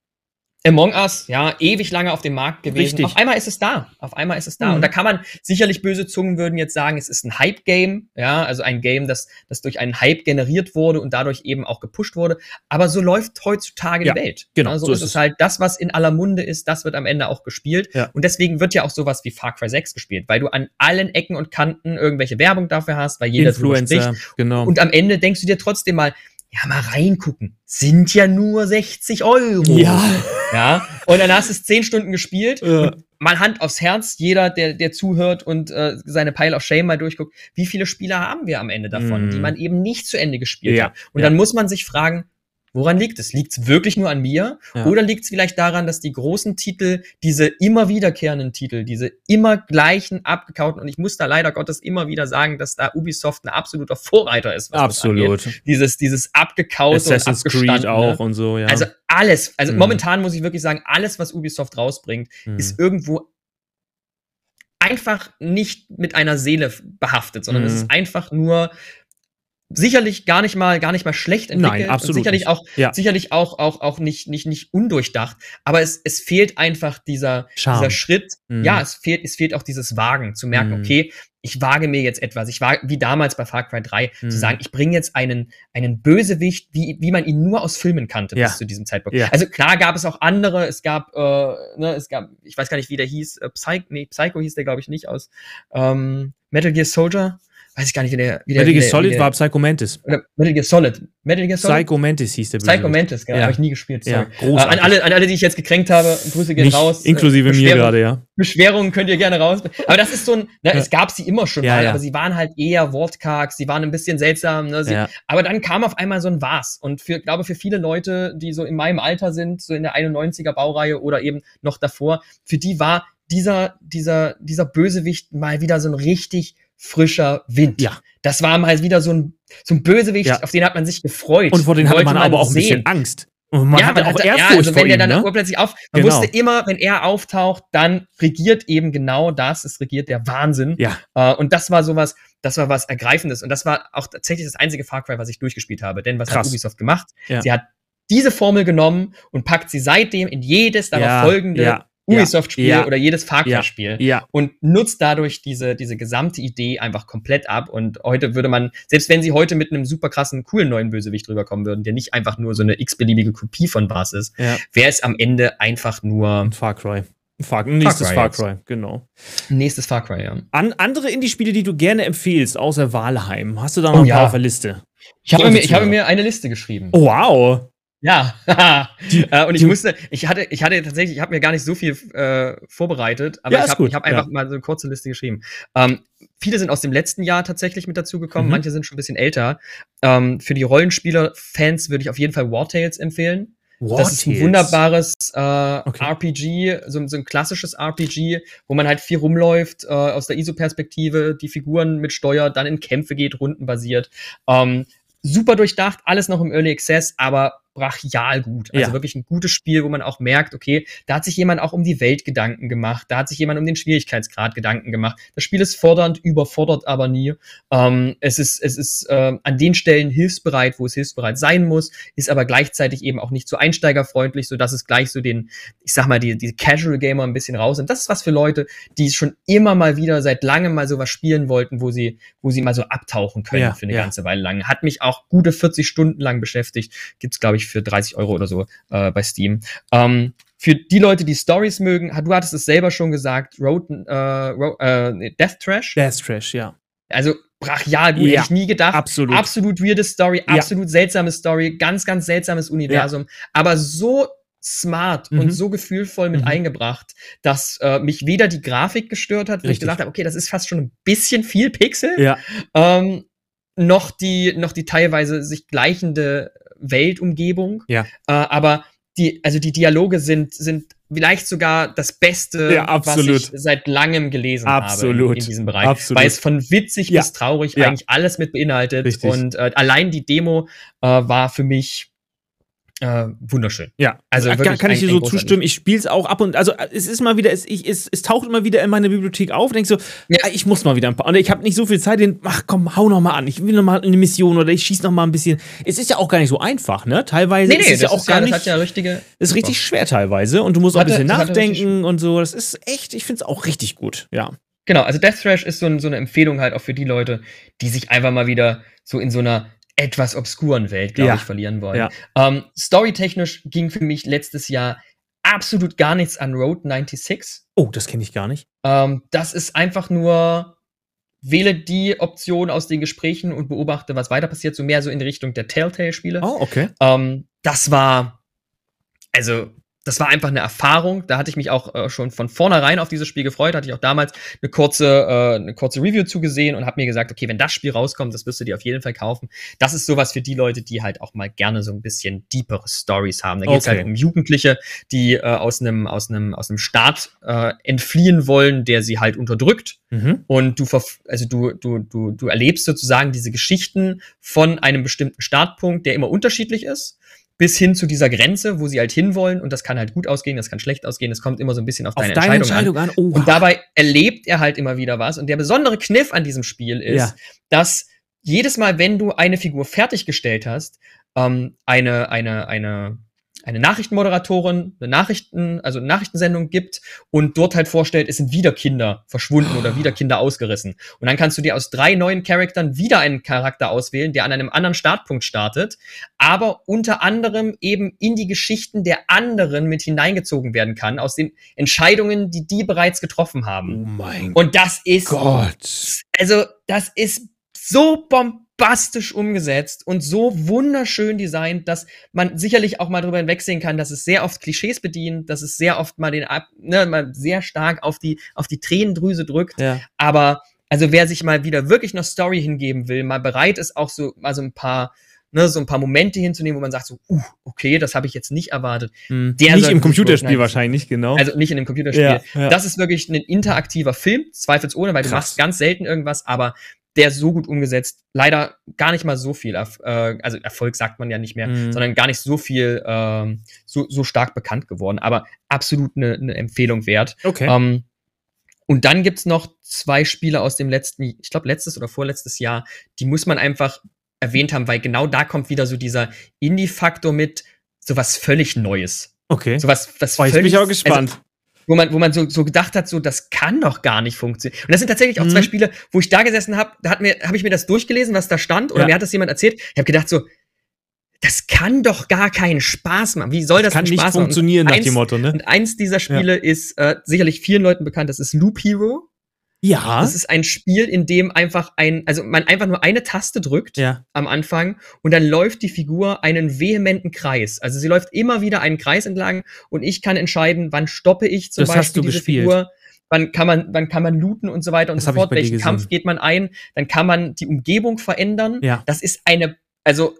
Among Us, ja, ewig lange auf dem Markt gewesen. Richtig. Auf einmal ist es da. Auf einmal ist es da. Mhm. Und da kann man sicherlich böse Zungen würden jetzt sagen, es ist ein Hype-Game, ja, also ein Game, das, das durch einen Hype generiert wurde und dadurch eben auch gepusht wurde. Aber so läuft heutzutage Ja, die Welt. genau, Ja, so, so ist es es. halt das, was in aller Munde ist, das wird am Ende auch gespielt. Ja. Und deswegen wird ja auch sowas wie Far Cry 6 gespielt, weil du an allen Ecken und Kanten irgendwelche Werbung dafür hast, weil jeder Influencer, spricht. genau. Und am Ende denkst du dir trotzdem mal, ja, mal reingucken. Sind ja nur 60 Euro. ja. Ja. Und dann hast du es 10 Stunden gespielt. Ja. Mal Hand aufs Herz, jeder, der, der zuhört und äh, seine Pile of Shame mal durchguckt, wie viele Spieler haben wir am Ende davon, Mhm. die man eben nicht zu Ende gespielt Ja, hat. Und ja. dann muss man sich fragen, woran liegt es? Liegt es wirklich nur an mir? Ja. Oder liegt es vielleicht daran, dass die großen Titel, diese immer wiederkehrenden Titel, diese immer gleichen abgekauten, und ich muss da leider Gottes immer wieder sagen, dass da Ubisoft ein absoluter Vorreiter ist. Absolut. Dieses, dieses abgekaute Assassin's und Creed auch und so, ja. Also alles, also Mhm. momentan muss ich wirklich sagen, alles, was Ubisoft rausbringt, Mhm. ist irgendwo einfach nicht mit einer Seele behaftet, sondern es Mhm. ist einfach nur sicherlich gar nicht mal gar nicht mal schlecht entwickelt Nein, absolut und sicherlich nicht. auch Ja. sicherlich auch auch auch nicht nicht nicht undurchdacht, aber es es fehlt einfach dieser Charme. dieser Schritt. Mhm. Ja, es fehlt es fehlt auch dieses Wagen zu merken, Mhm. okay, ich wage mir jetzt etwas. Ich wage wie damals bei Far Cry 3 Mhm. zu sagen, ich bringe jetzt einen einen Bösewicht, wie wie man ihn nur aus Filmen kannte Ja. bis zu diesem Zeitpunkt. Ja. Also klar gab es auch andere, es gab äh, ne, es gab ich weiß gar nicht, wie der hieß, äh, Psych, nee, Psycho hieß der glaube ich nicht aus ähm, Metal Gear Soldier. Weiß ich gar nicht, wie der wie der, Metal Gear Solid der, war Psycho Mantis. oder Metal Gear Solid. Metal Gear Solid? Psycho Mantis hieß der Psycho Bösewicht. Mantis, genau. Ja. Habe ich nie gespielt. Ja, Sorry. äh, großartig. an, alle, an alle, die ich jetzt gekränkt habe, Grüße gehen raus. inklusive Äh, mir gerade, ja. Beschwerungen könnt ihr gerne raus. Aber das ist so ein, ne, Ja. es gab sie immer schon Ja, mal, ja. aber sie waren halt eher wortkarg, sie waren ein bisschen seltsam. Ne? Sie, ja. Aber dann kam auf einmal so ein Was. Und für, glaube für viele Leute, die so in meinem Alter sind, so in der 91er Baureihe oder eben noch davor, für die war dieser, dieser, dieser Bösewicht mal wieder so ein richtig frischer Wind. Ja. Das war mal wieder so ein, so ein Bösewicht, Ja. auf den hat man sich gefreut. Und vor Den hatte wollte man aber auch ein bisschen sehen. Angst. Und man hatte auch hatte- Ehrfurcht ja, also wenn der ihm, dann ne? urplötzlich auf, man Genau. wusste immer, wenn er auftaucht, dann regiert eben genau das, es regiert der Wahnsinn. Ja. Äh, und das war sowas, das war was Ergreifendes. Und das war auch tatsächlich das einzige Far Cry, was ich durchgespielt habe. Denn was Krass. hat Ubisoft gemacht? Ja. Sie hat diese Formel genommen und packt sie seitdem in jedes darauf Ja, folgende ja, Ubisoft-Spiel ja, oder jedes Far Cry-Spiel Ja, und nutzt dadurch diese, diese gesamte Idee einfach komplett ab. Und heute würde man, selbst wenn sie heute mit einem super krassen, coolen neuen Bösewicht rüberkommen würden, der nicht einfach nur so eine x-beliebige Kopie von was ist, ja. wäre es am Ende einfach nur Far Cry. Far, nächstes Cry Far. Cry, genau. nächstes Far Cry, ja. An, andere Indie-Spiele, die du gerne empfehlst, außer Valheim, hast du da noch Oh ein paar auf der Liste? Ich habe mir, ich habe mir eine Liste geschrieben. Oh, wow. Ja. äh, und ich die- musste, ich hatte, ich hatte tatsächlich, ich habe mir gar nicht so viel äh, vorbereitet, aber Ja, ich habe hab einfach ja. mal so eine kurze Liste geschrieben. Ähm, viele sind aus dem letzten Jahr tatsächlich mit dazugekommen, Mhm. manche sind schon ein bisschen älter. Ähm, für die Rollenspieler-Fans würde ich auf jeden Fall War Tales empfehlen. Das ist ein Tales. wunderbares äh, Okay. RPG, so, so ein klassisches RPG, wo man halt viel rumläuft, äh, aus der ISO-Perspektive, die Figuren mit Steuer, dann in Kämpfe geht, rundenbasiert. Ähm, super durchdacht, alles noch im Early Access, aber brachial gut. Also Ja. wirklich ein gutes Spiel, wo man auch merkt, okay, da hat sich jemand auch um die Welt Gedanken gemacht, da hat sich jemand um den Schwierigkeitsgrad Gedanken gemacht. Das Spiel ist fordernd, überfordert aber nie. Ähm, es ist, es ist ähm, an den Stellen hilfsbereit, wo es hilfsbereit sein muss, ist aber gleichzeitig eben auch nicht so einsteigerfreundlich, so dass es gleich so den, ich sag mal, die, die Casual Gamer ein bisschen raus. Das ist was für Leute, die schon immer mal wieder seit langem mal sowas spielen wollten, wo sie, wo sie mal so abtauchen können Ja, für eine ja. ganze Weile lang. Hat mich auch gute 40 Stunden lang beschäftigt. Gibt's, glaube ich, für 30 Euro oder so äh, bei Steam. Ähm, für die Leute, die Stories mögen, du hattest es selber schon gesagt, Road, äh, Ro äh, Death Trash. Death Trash, ja. Also brachial gut, Ja, hätte ich nie gedacht. absolut. Absolut weirde Story, Ja. absolut seltsame Story, ganz, ganz seltsames Universum, aber so smart Mhm. und so gefühlvoll mit Mhm. eingebracht, dass äh, mich weder die Grafik gestört hat, wo ich gesagt habe, okay, das ist fast schon ein bisschen viel Pixel, Ja, ähm, noch die, noch die teilweise sich gleichende Weltumgebung. Ja. Äh, aber die, also die Dialoge sind, sind vielleicht sogar das Beste, Ja, absolut. was ich seit langem gelesen Absolut. habe in, in diesem Bereich. Absolut. Weil es von witzig Ja. bis traurig Ja. eigentlich alles mit beinhaltet. Richtig. Und äh, allein die Demo äh, war für mich äh, wunderschön. ja. Also kann, wirklich kann ich ein- dir so zustimmen. Ich spiele es auch ab und also es ist mal wieder, es, ich, es, es taucht immer wieder in meine Bibliothek auf. Denk so, Ja. ah, ich muss mal wieder ein paar. Und ich habe nicht so viel Zeit. Den, ach komm, hau noch mal an. Ich will noch mal eine Mission oder ich schieß noch mal ein bisschen. Es ist ja auch gar nicht so einfach, ne? Teilweise Nee, nee, ist es das, ja auch ist gar ja, das nicht. hat ja richtige. Das ist richtig schwer teilweise und du musst auch ein bisschen das nachdenken und so. Das ist echt, ich finde es auch richtig gut. Ja. Genau, also Death Thrash ist so, ein, so eine Empfehlung halt auch für die Leute, die sich einfach mal wieder so in so einer etwas obskuren Welt, glaube Ja. ich, verlieren wollen. Ja. Ähm, Storytechnisch ging für mich letztes Jahr absolut gar nichts an Road 96. Oh, das kenne ich gar nicht. Ähm, das ist einfach nur, wähle die Option aus den Gesprächen und beobachte, was weiter passiert, so mehr so in Richtung der Telltale-Spiele. Oh, okay. Ähm, das war, also, das war einfach eine Erfahrung. Da hatte ich mich auch äh, schon von vornherein auf dieses Spiel gefreut. Hatte ich auch damals eine kurze, äh, eine kurze Review zugesehen und habe mir gesagt, okay, wenn das Spiel rauskommt, das wirst du dir auf jeden Fall kaufen. Das ist sowas für die Leute, die halt auch mal gerne so ein bisschen deepere Stories haben. Da geht es Okay. halt um Jugendliche, die äh, aus einem aus einem aus einem Staat äh, entfliehen wollen, der sie halt unterdrückt Mhm. und du, also du, du, du, du erlebst sozusagen diese Geschichten von einem bestimmten Startpunkt, der immer unterschiedlich ist, bis hin zu dieser Grenze, wo sie halt hinwollen. Und das kann halt gut ausgehen, das kann schlecht ausgehen, es kommt immer so ein bisschen auf, Auf deine, deine Entscheidung, Entscheidung an. an. Oh, Und dabei erlebt er halt immer wieder was. Und der besondere Kniff an diesem Spiel ist, Ja. dass jedes Mal, wenn du eine Figur fertiggestellt hast, ähm, eine, eine, eine eine Nachrichtenmoderatorin eine Nachrichten, also eine Nachrichtensendung gibt und dort halt vorstellt, es sind wieder Kinder verschwunden oder wieder Kinder ausgerissen. Und dann kannst du dir aus drei neuen Charaktern wieder einen Charakter auswählen, der an einem anderen Startpunkt startet, aber unter anderem eben in die Geschichten der anderen mit hineingezogen werden kann, aus den Entscheidungen, die die bereits getroffen haben. Oh mein Und das ist, Gott. also, das ist so bombastisch umgesetzt und so wunderschön designt, dass man sicherlich auch mal drüber hinwegsehen kann, dass es sehr oft Klischees bedient, dass es sehr oft mal den, ne, mal sehr stark auf die, auf die Tränendrüse drückt. Ja. Aber, also wer sich mal wieder wirklich einer Story hingeben will, mal bereit ist, auch so, mal so ein paar, ne, so ein paar Momente hinzunehmen, wo man sagt so, uh, okay, das habe ich jetzt nicht erwartet. Hm. Der Nicht im Computerspiel wahrscheinlich, genau. Also nicht in einem Computerspiel. Ja, ja. Das ist wirklich ein interaktiver Film, zweifelsohne, weil du Krass. machst ganz selten irgendwas, aber der ist so gut umgesetzt. Leider gar nicht mal so viel, Erf äh, also Erfolg sagt man ja nicht mehr, Mhm. sondern gar nicht so viel, ähm, so, so stark bekannt geworden, aber absolut eine, eine Empfehlung wert. okay. Ähm, und dann gibt's noch zwei Spiele aus dem letzten, ich glaube letztes oder vorletztes Jahr, die muss man einfach erwähnt haben, weil genau da kommt wieder so dieser Indie-Faktor mit, so was völlig Neues. okay. So was, was Oh, jetzt bin ich auch also, gespannt. Wo man, wo man so, so gedacht hat, so das kann doch gar nicht funktionieren. Und das sind tatsächlich auch Mhm. zwei Spiele, wo ich da gesessen habe, da hat mir, habe ich mir das durchgelesen, was da stand, oder Ja. mir hat das jemand erzählt. Ich habe gedacht so, das kann doch gar keinen Spaß machen. Wie soll das, kann denn nicht Spaß machen? funktionieren nach eins- dem Motto, ne? Und eins dieser Spiele ist äh, sicherlich vielen Leuten bekannt, das ist Loop Hero. Ja. Das ist ein Spiel, in dem einfach ein, also man einfach nur eine Taste drückt Ja. am Anfang und dann läuft die Figur einen vehementen Kreis. Also sie läuft immer wieder einen Kreis entlang und ich kann entscheiden, wann stoppe ich zum Das hast Beispiel du diese gespielt. Figur. Wann kann man, wann kann man looten und so weiter und Das so fort. Welchen. Kampf geht man ein? Dann kann man die Umgebung verändern. Ja. Das ist eine, also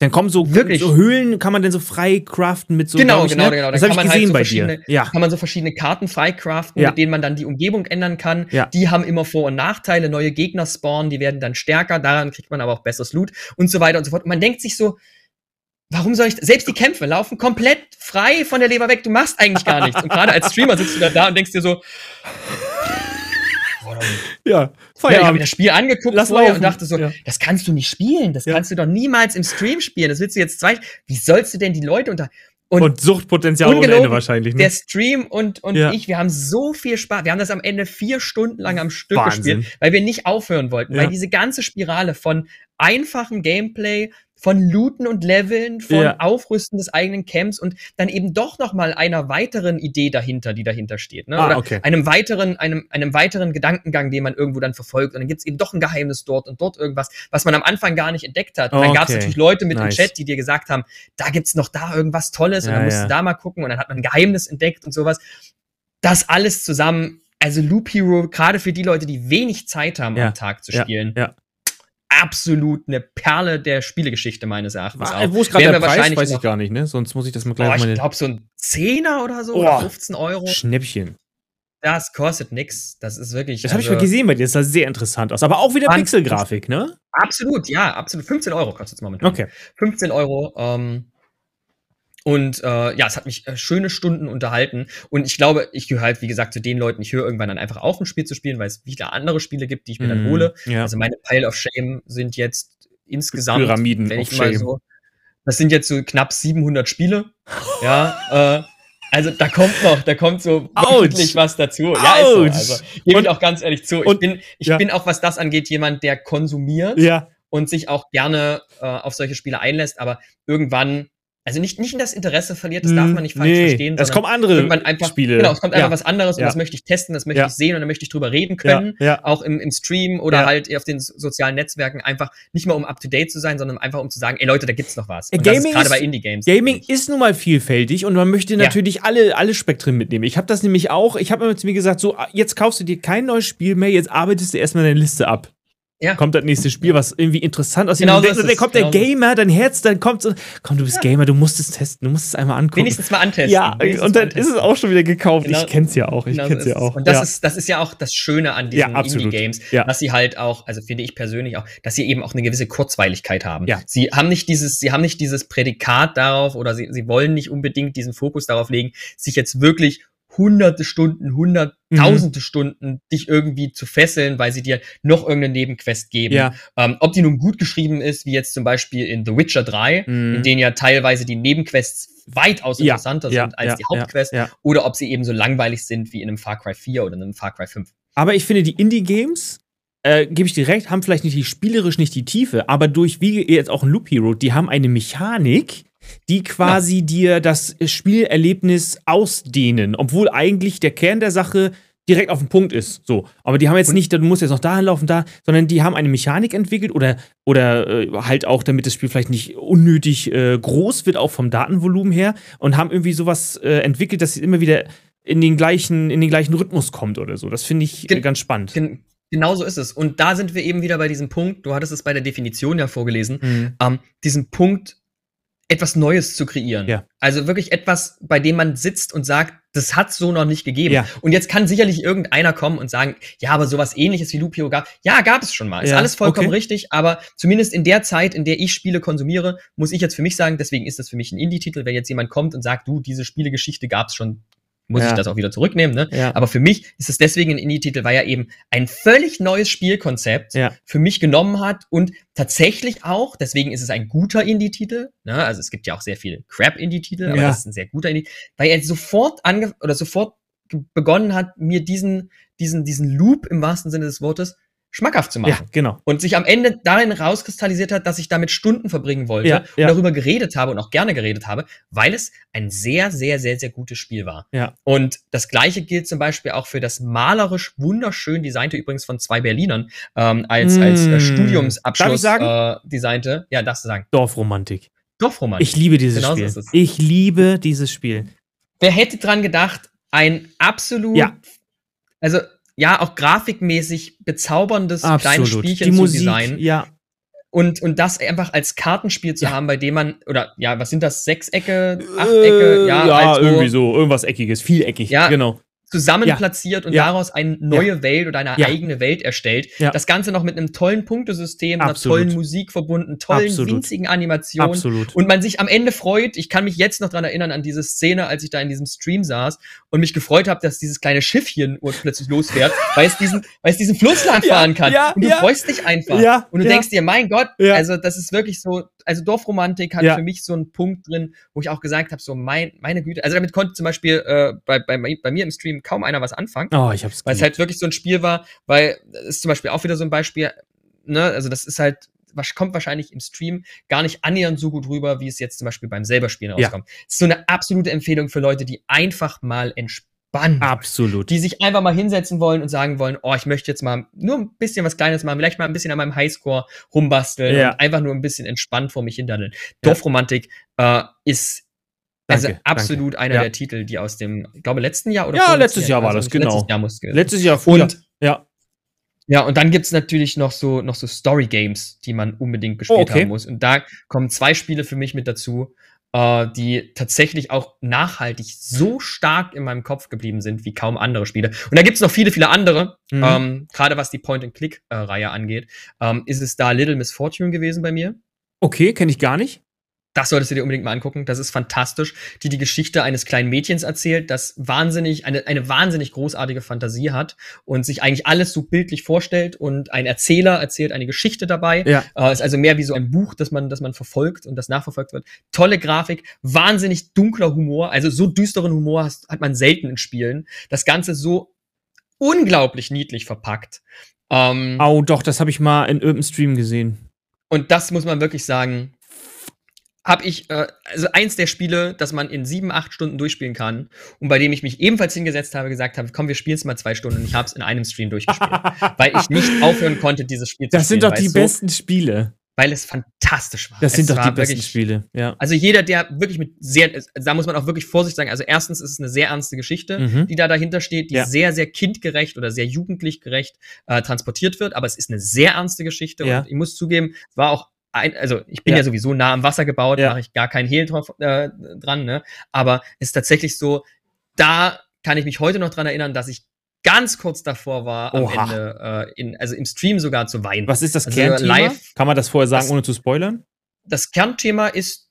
Dann kommen so, Wirklich. so Höhlen, kann man denn so frei craften mit so. Genau, ich, genau, ne? genau. Das habe ich kann man halt gesehen so bei dir. verschiedene- Ja. kann man so verschiedene Karten freikraften, Ja. mit denen man dann die Umgebung ändern kann. Ja. Die haben immer Vor- und Nachteile, neue Gegner spawnen, die werden dann stärker, daran kriegt man aber auch besseres Loot und so weiter und so fort. Und man denkt sich so, warum soll ich, selbst die Kämpfe laufen komplett frei von der Leber weg, du machst eigentlich gar nichts. Und gerade als Streamer sitzt du da, da und denkst dir so, Ja. ja, ich habe mir Feierabend. das Spiel angeguckt Lass vorher laufen. und dachte so, Ja. das kannst du nicht spielen, das Ja. kannst du doch niemals im Stream spielen, das willst du jetzt zwei, wie sollst du denn die Leute unter, Und, Suchtpotenzial ohne Ende wahrscheinlich, ne? der Stream und, und Ja. ich, wir haben so viel Spaß. Wir haben das am Ende vier Stunden lang am Stück Wahnsinn. gespielt, weil wir nicht aufhören wollten. Weil diese ganze Spirale von einfachem Gameplay, von Looten und Leveln, von Ja. Aufrüsten des eigenen Camps und dann eben doch noch mal einer weiteren Idee dahinter, die dahinter steht. Ne? Ah, Oder okay. einem weiteren, einem, einem weiteren Gedankengang, den man irgendwo dann verfolgt. Und dann gibt's eben doch ein Geheimnis dort und dort irgendwas, was man am Anfang gar nicht entdeckt hat. Und dann gab's Okay. natürlich Leute mit Nice. im Chat, die dir gesagt haben, da gibt's noch da irgendwas Tolles und Ja, dann musst ja. du da mal gucken und dann hat man ein Geheimnis entdeckt und sowas. Das alles zusammen, also Loop Hero, gerade für die Leute, die wenig Zeit haben, Ja, am Tag zu ja, spielen, ja. Absolut eine Perle der Spielegeschichte meines Erachtens. Auch. Wo ist gerade der Preis? Weiß ich gar nicht, ne? Sonst muss ich das mal gleich Boah, auf ich meine glaube so ein Zehner oder so, Oh. oder 15 Euro. Schnäppchen. Das kostet nix. Das ist wirklich. Das habe ich also, mal gesehen bei dir. Das sah sehr interessant aus. Aber auch wieder. Pixelgrafik, ne? Absolut, ja, absolut. 15 Euro kostet es momentan. Okay. 15 Euro. Ähm, und äh, ja, es hat mich äh, schöne Stunden unterhalten. Und ich glaube, ich gehöre halt, wie gesagt, zu den Leuten, ich höre irgendwann dann einfach auf, ein Spiel zu spielen, weil es wieder andere Spiele gibt, die ich mir dann Mhm, hole. Ja. Also meine Pile of Shame sind jetzt insgesamt, Pyramiden wenn ich mal Shame. so, das sind jetzt so knapp 700 Spiele. ja, äh, also da kommt noch, da kommt so wirklich was dazu. Ja, ist so. Also, gebe ich auch ganz ehrlich zu. Ich und- bin, ich ja. bin auch, was das angeht, jemand, der konsumiert ja. und sich auch gerne äh, auf solche Spiele einlässt, aber irgendwann, also nicht, nicht in das Interesse verliert, das darf man nicht falsch Hm, nee, verstehen, Es kommen andere einfach, Spiele. genau, es kommt einfach ja. was anderes und Ja. das möchte ich testen, das möchte Ja. ich sehen und dann möchte ich drüber reden können, ja. auch im, im Stream oder halt auf den so- sozialen Netzwerken, einfach nicht mal um up to date zu sein, sondern einfach um zu sagen, ey Leute, da gibt's noch was. Und Gaming gerade bei Indie-Games. Gaming ist nun mal vielfältig und man möchte natürlich alle, alle Spektren mitnehmen. Ich habe das nämlich auch. Ich habe immer zu mir gesagt, so, jetzt kaufst du dir kein neues Spiel mehr, jetzt arbeitest du erstmal deine Liste ab. Ja. Kommt das nächste Spiel, was irgendwie interessant aussieht. Genau so dann, ist dann kommt genau der so. Gamer, dein Herz, dann kommt so, komm, du bist Gamer, du musst es testen, du musst es einmal angucken. Wenigstens mal antesten. ja, wenigstens und dann ist es auch schon wieder gekauft. Genau- ich kenn's ja auch, ich Genau so kenn's ist ja auch. Und das, ja. ist, das ist ja auch das Schöne an diesen Ja. Indie-Games, Ja. dass sie halt auch, also finde ich persönlich auch, dass sie eben auch eine gewisse Kurzweiligkeit haben. Ja. Sie haben nicht dieses, sie haben nicht dieses Prädikat darauf oder sie, sie wollen nicht unbedingt diesen Fokus darauf legen, sich jetzt wirklich hunderte Stunden, hunderttausende mhm. Stunden, dich irgendwie zu fesseln, weil sie dir noch irgendeine Nebenquest geben. Ja. Ähm, ob die nun gut geschrieben ist, wie jetzt zum Beispiel in The Witcher 3, mhm. in denen ja teilweise die Nebenquests weitaus ja. interessanter ja. sind als die Hauptquest, oder ob sie eben so langweilig sind wie in einem Far Cry 4 oder in einem Far Cry 5. Aber ich finde, die Indie-Games äh, gebe ich dir recht, haben vielleicht nicht die spielerisch nicht die Tiefe, aber durch wie jetzt auch ein Loop Hero, die haben eine Mechanik, die quasi ja. dir das Spielerlebnis ausdehnen, obwohl eigentlich der Kern der Sache direkt auf den Punkt ist. So, aber die haben jetzt nicht, du musst jetzt noch dahin laufen, da, sondern die haben eine Mechanik entwickelt oder oder äh, halt auch, damit das Spiel vielleicht nicht unnötig äh, groß wird, auch vom Datenvolumen her, und haben irgendwie sowas äh, entwickelt, dass sie immer wieder in den gleichen in den gleichen Rhythmus kommt oder so. Das finde ich Gen ganz spannend. Gen Genau so ist es. Und da sind wir eben wieder bei diesem Punkt, du hattest es bei der Definition ja vorgelesen, mhm. ähm, diesen Punkt, etwas Neues zu kreieren. Ja. Also wirklich etwas, bei dem man sitzt und sagt, das hat so noch nicht gegeben. Ja. Und jetzt kann sicherlich irgendeiner kommen und sagen, ja, aber sowas ähnliches wie Lupio gab, ja, gab es schon mal. Ist alles vollkommen okay. richtig, aber zumindest in der Zeit, in der ich Spiele konsumiere, muss ich jetzt für mich sagen, deswegen ist das für mich ein Indie-Titel, wenn jetzt jemand kommt und sagt, du, diese Spielegeschichte gab es schon muss ja. ich das auch wieder zurücknehmen. Ne? Ja. Aber für mich ist es deswegen ein Indie-Titel, weil er eben ein völlig neues Spielkonzept ja. für mich genommen hat und tatsächlich auch, deswegen ist es ein guter Indie-Titel. Ne? Also es gibt ja auch sehr viele Crap-Indie-Titel, aber das ist ein sehr guter Indie, weil er sofort ange oder sofort begonnen hat, mir diesen, diesen, diesen Loop im wahrsten Sinne des Wortes schmackhaft zu machen. Ja, genau. Und sich am Ende darin rauskristallisiert hat, dass ich damit Stunden verbringen wollte ja, und ja. darüber geredet habe und auch gerne geredet habe, weil es ein sehr, sehr, sehr, sehr gutes Spiel war. Ja. Und das gleiche gilt zum Beispiel auch für das malerisch wunderschön designte, übrigens von zwei Berlinern, ähm, als, mm. als äh, Studiumsabschluss äh, designte. Ja, darfst du sagen. Dorfromantik. Dorfromantik. Ich liebe dieses genau Spiel. So ich liebe dieses Spiel. Wer hätte dran gedacht, ein absolut. Also ja, auch grafikmäßig bezauberndes Absolut. kleines Spielchen Die zu Musik, designen. Ja. Und, und das einfach als Kartenspiel zu ja. haben, bei dem man, oder ja, was sind das? Sechsecke, Achtecke? Äh, ja, ja also, irgendwie so, irgendwas Eckiges, vieleckig. Ja, genau zusammen ja. platziert und ja. daraus eine neue ja. Welt oder eine eigene Welt erstellt. Das Ganze noch mit einem tollen Punktesystem, Absolut. einer tollen Musik verbunden, tollen Absolut. winzigen Animationen. Absolut. Und man sich am Ende freut. Ich kann mich jetzt noch dran erinnern an diese Szene, als ich da in diesem Stream saß und mich gefreut habe, dass dieses kleine Schiffchen plötzlich losfährt, weil es diesen, weil es diesen Fluss lang fahren kann. und du freust dich einfach. und du denkst dir, mein Gott, also das ist wirklich so, also Dorfromantik hat für mich so einen Punkt drin, wo ich auch gesagt habe, so mein, meine Güte, also damit konnte zum Beispiel äh, bei, bei, bei mir im Stream kaum einer was anfangen. Oh, ich hab's Weil es halt wirklich so ein Spiel war, weil es zum Beispiel auch wieder so ein Beispiel, ne, also das ist halt, was kommt wahrscheinlich im Stream gar nicht annähernd so gut rüber, wie es jetzt zum Beispiel beim selber Spielen rauskommt. Ja. ist so eine absolute Empfehlung für Leute, die einfach mal entspannen. Absolut. Die sich einfach mal hinsetzen wollen und sagen wollen, oh, ich möchte jetzt mal nur ein bisschen was Kleines machen, vielleicht mal ein bisschen an meinem Highscore rumbasteln ja. und einfach nur ein bisschen entspannt vor mich hindaddeln. Ja. Dorfromantik äh, ist also danke, absolut danke. einer ja. der Titel, die aus dem, ich glaube, letzten Jahr oder Ja, letztes Jahr war also das, genau. Letztes Jahr, musste, letztes Jahr früher. Und, ja. Ja, und dann gibt's natürlich noch so, noch so Story-Games, die man unbedingt gespielt oh, okay. haben muss. Und da kommen zwei Spiele für mich mit dazu, äh, die tatsächlich auch nachhaltig so stark in meinem Kopf geblieben sind wie kaum andere Spiele. Und da gibt's noch viele, viele andere. Mhm. Ähm, Gerade was die Point-and-Click-Reihe angeht, ähm, ist es da Little Miss Fortune gewesen bei mir. Okay, kenne ich gar nicht. Das solltest du dir unbedingt mal angucken. Das ist fantastisch, die die Geschichte eines kleinen Mädchens erzählt, das wahnsinnig, eine, eine wahnsinnig großartige Fantasie hat und sich eigentlich alles so bildlich vorstellt und ein Erzähler erzählt eine Geschichte dabei. Ja. Äh, ist also mehr wie so ein Buch, das man, das man verfolgt und das nachverfolgt wird. Tolle Grafik, wahnsinnig dunkler Humor, also so düsteren Humor hast, hat man selten in Spielen. Das Ganze so unglaublich niedlich verpackt. Ähm, oh, doch, das habe ich mal in irgendeinem Stream gesehen. Und das muss man wirklich sagen, habe ich, äh, also eins der Spiele, das man in sieben, acht Stunden durchspielen kann und bei dem ich mich ebenfalls hingesetzt habe, gesagt habe, komm, wir spielen es mal zwei Stunden und ich habe es in einem Stream durchgespielt, weil ich nicht aufhören konnte, dieses Spiel das zu spielen. Das sind doch die besten so, Spiele. Weil es fantastisch war. Das sind es doch die besten wirklich, Spiele, ja. Also jeder, der wirklich mit sehr, da muss man auch wirklich vorsichtig sagen, also erstens ist es eine sehr ernste Geschichte, mhm. die da dahinter steht, die ja. sehr, sehr kindgerecht oder sehr jugendlich gerecht äh, transportiert wird, aber es ist eine sehr ernste Geschichte ja. und ich muss zugeben, es war auch ein, also ich bin ja. ja sowieso nah am Wasser gebaut, ja. mache ich gar keinen Hehl drauf, äh, dran, ne? Aber es ist tatsächlich so, da kann ich mich heute noch dran erinnern, dass ich ganz kurz davor war, am Oha. Ende, äh, in, also im Stream sogar zu weinen. Was ist das also Kernthema? Live, kann man das vorher sagen, das, ohne zu spoilern? Das Kernthema ist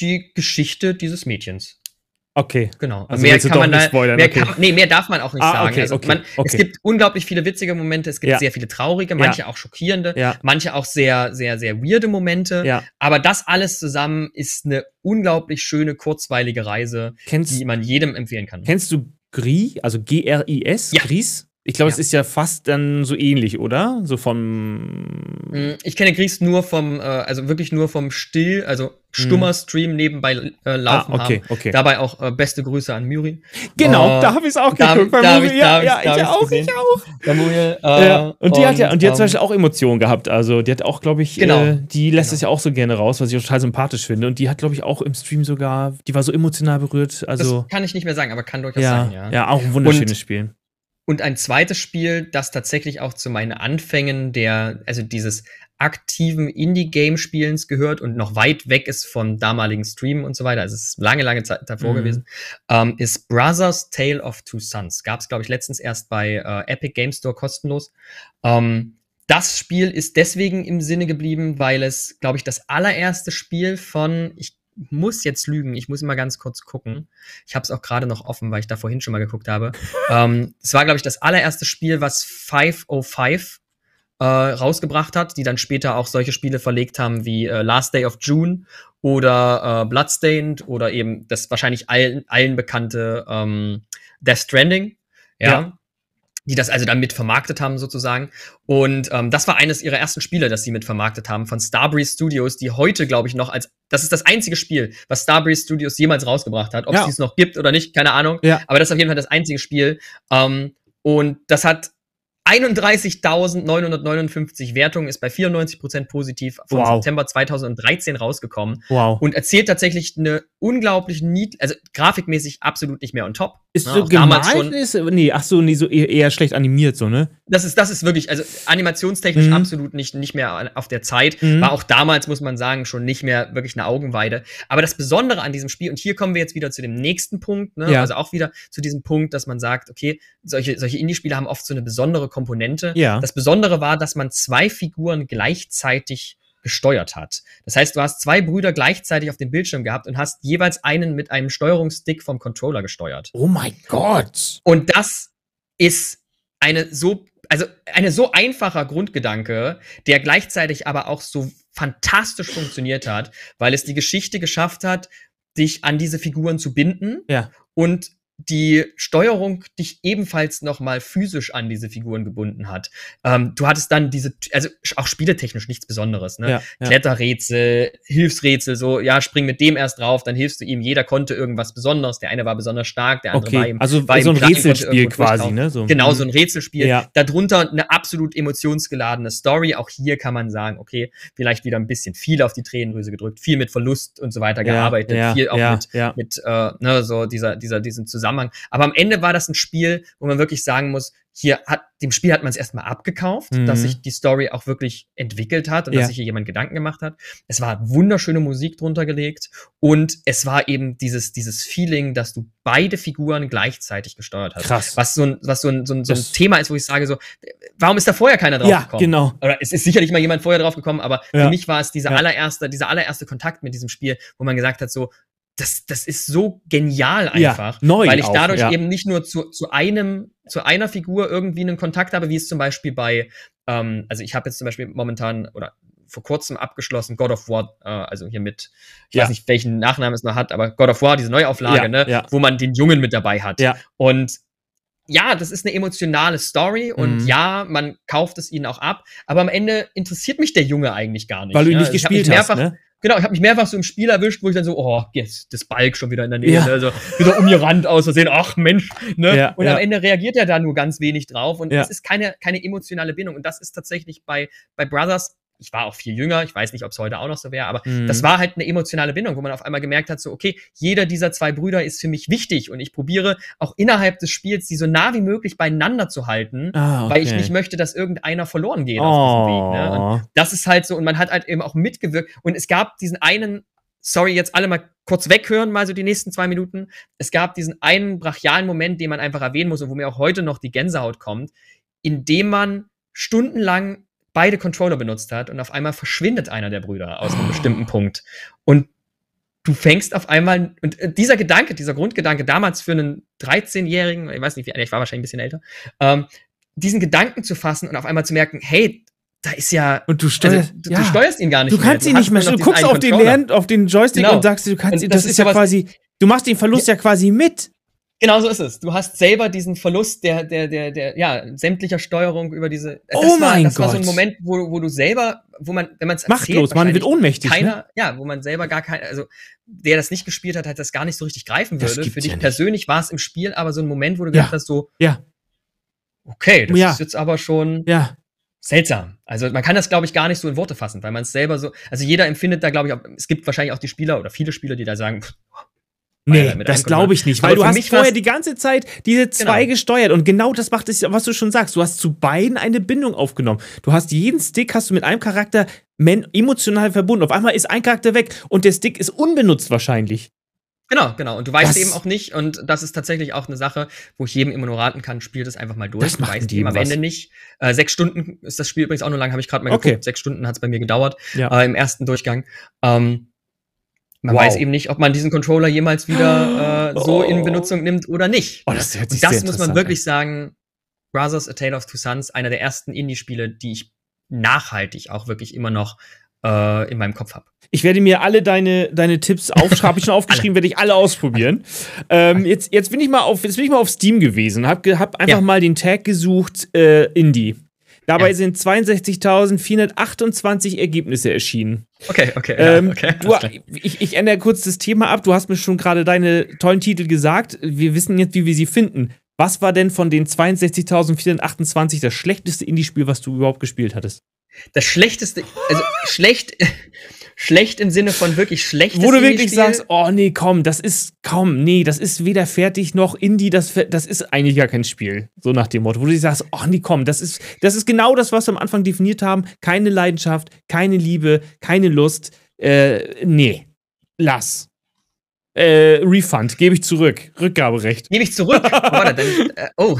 die Geschichte dieses Mädchens. Okay. Genau. Also mehr kann man nicht da, spoilern, mehr, okay. kann, nee, mehr darf man auch nicht Ah, sagen. okay, also okay, man, Es okay. gibt unglaublich viele witzige Momente, es gibt Ja. sehr viele traurige, manche auch schockierende, Ja. manche auch sehr, sehr, sehr weirde Momente. Ja. Aber das alles zusammen ist eine unglaublich schöne, kurzweilige Reise, Kennst, die man jedem empfehlen kann. kennst du Gris, also G-R-I-S? Ja. Gris? Ich glaube, es Ja. ist ja fast dann so ähnlich, oder? So vom. Mm, Ich kenne Gries nur vom, äh, also wirklich nur vom Still, also stummer Stream nebenbei äh, laufen. Ah, okay, haben. okay. Dabei auch äh, beste Grüße an Muri. Genau, Äh, da habe ich es auch geguckt. bei da hab Muri. ich- da ja, ich- ja, auch, gesehen. ich auch. Der Muriel, äh, Ja, und die hat ja, und die hat zum ähm, Beispiel auch Emotionen gehabt. Also, die hat auch, glaube ich, Genau. die lässt Genau. es ja auch so gerne raus, was ich auch total sympathisch finde. Und die hat, glaube ich, auch im Stream sogar, die war so emotional berührt. Also, das kann ich nicht mehr sagen, aber kann durchaus ja, sein, ja, ja. auch ein wunderschönes Und- Spiel. Und ein zweites Spiel, das tatsächlich auch zu meinen Anfängen der, also dieses aktiven Indie-Game-Spielens gehört und noch weit weg ist vom damaligen Stream und so weiter, also es ist lange, lange Zeit davor Mhm. gewesen, ähm, ist Brothers Tale of Two Sons. Gab es, glaube ich, letztens erst bei äh, Epic Game Store kostenlos. Ähm, das Spiel ist deswegen im Sinne geblieben, weil es, glaube ich, das allererste Spiel von, ich muss jetzt lügen, ich muss mal ganz kurz gucken. Ich habe es auch gerade noch offen, weil ich da vorhin schon mal geguckt habe. ähm, es war, glaube ich, das allererste Spiel, was 505 äh, rausgebracht hat, die dann später auch solche Spiele verlegt haben wie äh, Last Day of June oder äh, Bloodstained oder eben das wahrscheinlich allen, allen bekannte ähm, Death Stranding. Ja. Ja. Die das also dann mit vermarktet haben, sozusagen. Und ähm, das war eines ihrer ersten Spiele, das sie mit vermarktet haben, von Starbreeze Studios, die heute, glaube ich, noch als. Das ist das einzige Spiel, was Starbreeze Studios jemals rausgebracht hat. Ob es Ja. dies noch gibt oder nicht, keine Ahnung. Ja. Aber das ist auf jeden Fall das einzige Spiel. Ähm, und das hat 31.959 Wertungen, ist bei 94% positiv von Wow. September 2013 rausgekommen Wow. und erzählt tatsächlich eine unglaublich nied, also grafikmäßig absolut nicht mehr on top. Ist Ne, so gemalt? Ist, nee, ach so, nee, so eher, eher schlecht animiert, so, ne? Das ist, das ist wirklich, also animationstechnisch Mhm. absolut nicht, nicht mehr auf der Zeit. Mhm. War auch damals, muss man sagen, schon nicht mehr wirklich eine Augenweide. Aber das Besondere an diesem Spiel, und hier kommen wir jetzt wieder zu dem nächsten Punkt, ne? Ja. also auch wieder zu diesem Punkt, dass man sagt, okay, solche, solche Indie-Spiele haben oft so eine besondere Komponente. Ja. Das Besondere war, dass man zwei Figuren gleichzeitig gesteuert hat. Das heißt, du hast zwei Brüder gleichzeitig auf dem Bildschirm gehabt und hast jeweils einen mit einem Steuerungsstick vom Controller gesteuert. Oh mein Gott. Und das ist eine so, also eine so einfacher Grundgedanke, der gleichzeitig aber auch so fantastisch funktioniert hat, weil es die Geschichte geschafft hat, dich an diese Figuren zu binden Ja. und die Steuerung dich ebenfalls nochmal physisch an diese Figuren gebunden hat. Ähm, du hattest dann diese, also auch spieletechnisch nichts Besonderes, ne? Ja, ja. Kletterrätsel, Hilfsrätsel, so, ja, spring mit dem erst drauf, dann hilfst du ihm. Jeder konnte irgendwas Besonderes. Der eine war besonders stark, der andere war Okay, ihm. also war so ein Rätselspiel quasi, ne? So. Genau, so ein Rätselspiel. Ja. Darunter eine absolut emotionsgeladene Story. Auch hier kann man sagen, okay, vielleicht wieder ein bisschen viel auf die Tränendrüse gedrückt, viel mit Verlust und so weiter gearbeitet, viel auch mit, mit äh, ne, so dieser, dieser, diesem Zusammenhang. Aber am Ende war das ein Spiel, wo man wirklich sagen muss, hier hat, dem Spiel hat man es erstmal abgekauft, Mhm. dass sich die Story auch wirklich entwickelt hat und Ja. dass sich hier jemand Gedanken gemacht hat. Es war wunderschöne Musik drunter gelegt und es war eben dieses, dieses Feeling, dass du beide Figuren gleichzeitig gesteuert hast. Krass. Was so ein, was so ein, so ein, so ein Thema ist, wo ich sage so, warum ist da vorher keiner drauf ja, gekommen? genau. Oder es ist sicherlich mal jemand vorher drauf gekommen, aber Ja. für mich war es dieser allererste, dieser allererste Kontakt mit diesem Spiel, wo man gesagt hat, so, das, das ist so genial Ja, einfach, neu weil ich auch, dadurch ja. eben nicht nur zu, zu einem, zu einer Figur irgendwie einen Kontakt habe, wie es zum Beispiel bei, ähm, also ich habe jetzt zum Beispiel momentan oder vor kurzem abgeschlossen God of War, äh, also hier mit, ich Ja. weiß nicht, welchen Nachnamen es noch hat, aber God of War, diese Neuauflage, Ja, ne, ja. wo man den Jungen mit dabei hat. Ja. Und ja, das ist eine emotionale Story und Mhm. ja, man kauft es ihnen auch ab, aber am Ende interessiert mich der Junge eigentlich gar nicht. Weil du ihn ne? nicht Also gespielt hast, mehrfach, ne? Genau, ich habe mich mehrfach so im Spiel erwischt, wo ich dann so, oh, jetzt das Balk schon wieder in der Nähe, Ja. ne? also wieder umgerannt aus Versehen, ach Mensch, ne? Ja, und ja. am Ende reagiert er da nur ganz wenig drauf und es ist keine, keine emotionale Bindung und das ist tatsächlich bei, bei Brothers, ich war auch viel jünger, ich weiß nicht, ob es heute auch noch so wäre, aber Mhm. das war halt eine emotionale Bindung, wo man auf einmal gemerkt hat, so, okay, jeder dieser zwei Brüder ist für mich wichtig und ich probiere auch innerhalb des Spiels, die so nah wie möglich beieinander zu halten, Ah, weil ich okay. nicht möchte, dass irgendeiner verloren geht auf diesem Weg. Ne? Und Oh. das ist halt so, und man hat halt eben auch mitgewirkt. Und es gab diesen einen, sorry, jetzt alle mal kurz weghören, mal so die nächsten zwei Minuten. Es gab diesen einen brachialen Moment, den man einfach erwähnen muss und wo mir auch heute noch die Gänsehaut kommt, in dem man stundenlang beide Controller benutzt hat und auf einmal verschwindet einer der Brüder aus einem bestimmten Punkt. Und du fängst auf einmal, und äh, dieser Gedanke, dieser Grundgedanke damals für einen 13-Jährigen, ich weiß nicht, wie, ich war wahrscheinlich ein bisschen älter, ähm, diesen Gedanken zu fassen und auf einmal zu merken, hey, da ist ja. Und du steuerst, also, du, ja. du steuerst ihn gar nicht Du kannst ihn nicht mehr. Du guckst auf den, auf den Joystick Genau. und sagst, du kannst ihn, das das, ist ja quasi, du machst den Verlust ja, quasi mit. Genau so ist es. Du hast selber diesen Verlust der, der, der, der, ja, sämtlicher Steuerung über diese. Das Oh war, mein das war so ein Gott. Moment, wo, wo du selber, wo man, wenn man es Machtlos, man wird ohnmächtig. Ne? keiner, ja, wo man selber gar kein, also der das nicht gespielt hat, hat das gar nicht so richtig greifen Das würde. Für dich ja persönlich war es im Spiel aber so ein Moment, wo du Ja. gedacht hast, so, Ja, okay, das Ja. ist jetzt aber schon ja. seltsam. Also man kann das, glaube ich, gar nicht so in Worte fassen, weil man es selber so, also jeder empfindet da, glaube ich, auch, es gibt wahrscheinlich auch die Spieler oder viele Spieler, die da sagen, Nee, das reinkommen. glaube ich nicht, Aber weil du hast mich vorher die ganze Zeit diese zwei Genau. gesteuert und genau das macht es, was du schon sagst. Du hast zu beiden eine Bindung aufgenommen. Du hast jeden Stick hast du mit einem Charakter emotional verbunden. Auf einmal ist ein Charakter weg und der Stick ist unbenutzt wahrscheinlich. Genau, genau. Und du weißt Das- eben auch nicht, und das ist tatsächlich auch eine Sache, wo ich jedem immer nur raten kann, spiel das einfach mal durch. Das du weißt eben am was. Ende nicht. Äh, sechs Stunden ist das Spiel übrigens auch nur lang, habe ich gerade mal Okay. geguckt. Sechs Stunden hat es bei mir gedauert Ja. äh, im ersten Durchgang. Ähm, man Wow. weiß eben nicht, ob man diesen Controller jemals wieder äh, so in Oh. Benutzung nimmt oder nicht. Oh, das hört sich Und das sehr muss man wirklich sagen. Brothers A Tale of Two Sons, einer der ersten Indie-Spiele, die ich nachhaltig auch wirklich immer noch äh, in meinem Kopf habe. Ich werde mir alle deine, deine Tipps aufschreiben, habe ich schon aufgeschrieben, werde ich alle ausprobieren. Ähm, jetzt, jetzt bin ich mal auf, jetzt bin ich mal auf Steam gewesen, habe hab einfach Ja. mal den Tag gesucht, äh, Indie. Dabei Ja. sind 62.428 Ergebnisse erschienen. Okay, okay, ja, Ähm, okay. du, ich, ich ändere kurz das Thema ab. Du hast mir schon gerade deine tollen Titel gesagt. Wir wissen jetzt, wie wir sie finden. Was war denn von den 62.428 das schlechteste Indie-Spiel, was du überhaupt gespielt hattest? Das schlechteste, also schlecht, schlecht im Sinne von wirklich schlechtes Wo du wirklich sagst, oh nee, komm, das ist, komm, nee, das ist weder fertig noch Indie, das, das ist eigentlich gar kein Spiel. So nach dem Motto, wo du dir sagst, oh nee, komm, das ist, das ist genau das, was wir am Anfang definiert haben. Keine Leidenschaft, keine Liebe, keine Lust. Äh, nee, lass. Äh, Refund, gebe ich zurück. Rückgaberecht. Gebe ich zurück. Warte, dann, äh, oh,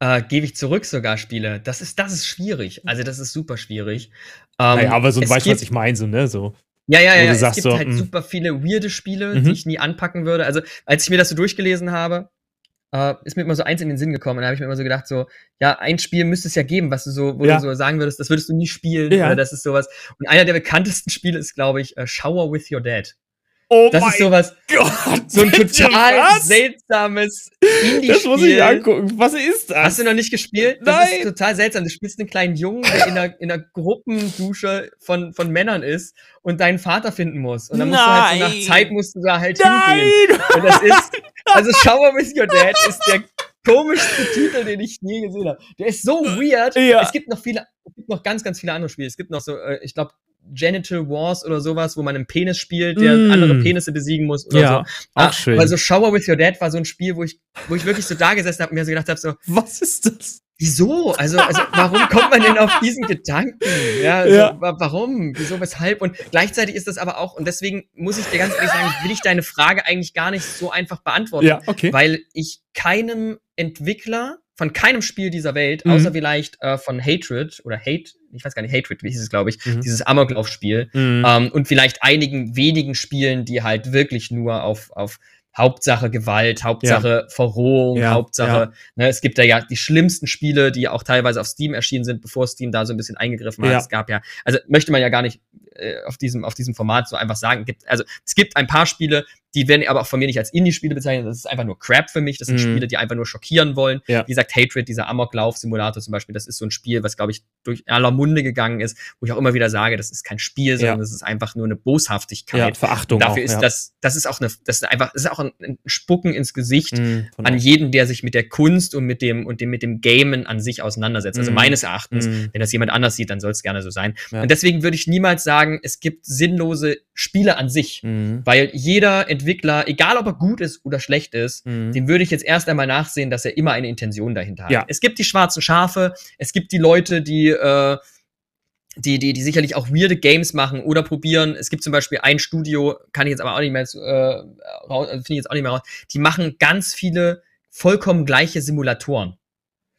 äh, gebe ich zurück sogar Spiele. Das ist, das ist schwierig. Also das ist super schwierig. Ähm, naja, aber so es weißt du, was ich meine, so, ne? So. Ja, ja, ja. Es gibt so, halt mm. super viele weirde Spiele, Mhm. die ich nie anpacken würde. Also, als ich mir das so durchgelesen habe, äh, ist mir immer so eins in den Sinn gekommen. Und da habe ich mir immer so gedacht, so, ja, ein Spiel müsste es ja geben, was du so, wo Ja. du so sagen würdest, das würdest du nie spielen. Ja. Oder das ist sowas. Und einer der bekanntesten Spiele ist, glaube ich, äh, Shower with Your Dad. Oh Das ist sowas, Gott! so ein total was? seltsames Indie-Spiel. Das muss ich angucken. Was ist das? Hast du noch nicht gespielt? Das Nein. ist total seltsam. Du spielst einen kleinen Jungen, der in einer, in einer Gruppendusche von, von Männern ist und deinen Vater finden muss. Und dann musst du halt so Nein. nach Zeit musst du da halt hingehen. Nein! Und das ist, also Shower with Your Dad ist der komischste Titel, den ich je gesehen habe. Der ist so weird. Ja. Es gibt noch viele, es gibt noch ganz, ganz viele andere Spiele. Es gibt noch so, äh, ich glaube, Genital Wars oder sowas, wo man einen Penis spielt, der Mm. andere Penisse besiegen muss oder Ja, so. auch Ah, schön. Aber so Shower with Your Dad war so ein Spiel, wo ich, wo ich wirklich so da gesessen habe und mir so gedacht habe, so, Was ist das? Wieso? Also, also warum kommt man denn auf diesen Gedanken? Ja, also, Ja. wa- warum? Wieso, weshalb? Und gleichzeitig ist das aber auch, und deswegen muss ich dir ganz ehrlich sagen, will ich deine Frage eigentlich gar nicht so einfach beantworten, Ja, okay. weil ich keinem Entwickler von keinem Spiel dieser Welt, Mhm. außer vielleicht äh, von Hatred oder Hate, ich weiß gar nicht, Hatred, wie hieß es, glaube ich, Mhm. dieses Amoklauf-Spiel, Mhm. ähm, und vielleicht einigen wenigen Spielen, die halt wirklich nur auf, auf Hauptsache Gewalt, Hauptsache Verrohung, Ja, Hauptsache, ne, es gibt da ja die schlimmsten Spiele, die auch teilweise auf Steam erschienen sind, bevor Steam da so ein bisschen eingegriffen hat. Ja. Es gab ja, also möchte man ja gar nicht äh, auf diesem, auf diesem Format so einfach sagen. Gibt, also es gibt ein paar Spiele, die werden aber auch von mir nicht als Indie-Spiele bezeichnet. Das ist einfach nur Crap für mich. Das sind Mhm. Spiele, die einfach nur schockieren wollen. Ja. Wie gesagt, Hatred, dieser Amoklauf-Simulator zum Beispiel, das ist so ein Spiel, was, glaube ich, durch aller Munde gegangen ist, wo ich auch immer wieder sage, das ist kein Spiel, sondern Ja. das ist einfach nur eine Boshaftigkeit. ja, Verachtung. Dafür auch, ist ja. das, das ist auch eine, das ist einfach, das ist auch ein, ein Spucken ins Gesicht Mhm, an jeden, der sich mit der Kunst und mit dem, und dem, mit dem Gamen an sich auseinandersetzt. Also Mhm. meines Erachtens, Mhm. wenn das jemand anders sieht, dann soll es gerne so sein. Und deswegen würde ich niemals sagen, es gibt sinnlose Spiele an sich. Mhm. Weil jeder Entwickler, egal ob er gut ist oder schlecht ist, Mhm. dem würde ich jetzt erst einmal nachsehen, dass er immer eine Intention dahinter hat. Ja. Es gibt die schwarzen Schafe, es gibt die Leute, die, äh, die, die, die sicherlich auch weirde Games machen oder probieren. Es gibt zum Beispiel ein Studio, kann ich jetzt aber auch nicht mehr, äh, raus- finde ich jetzt auch nicht mehr raus, die machen ganz viele vollkommen gleiche Simulatoren.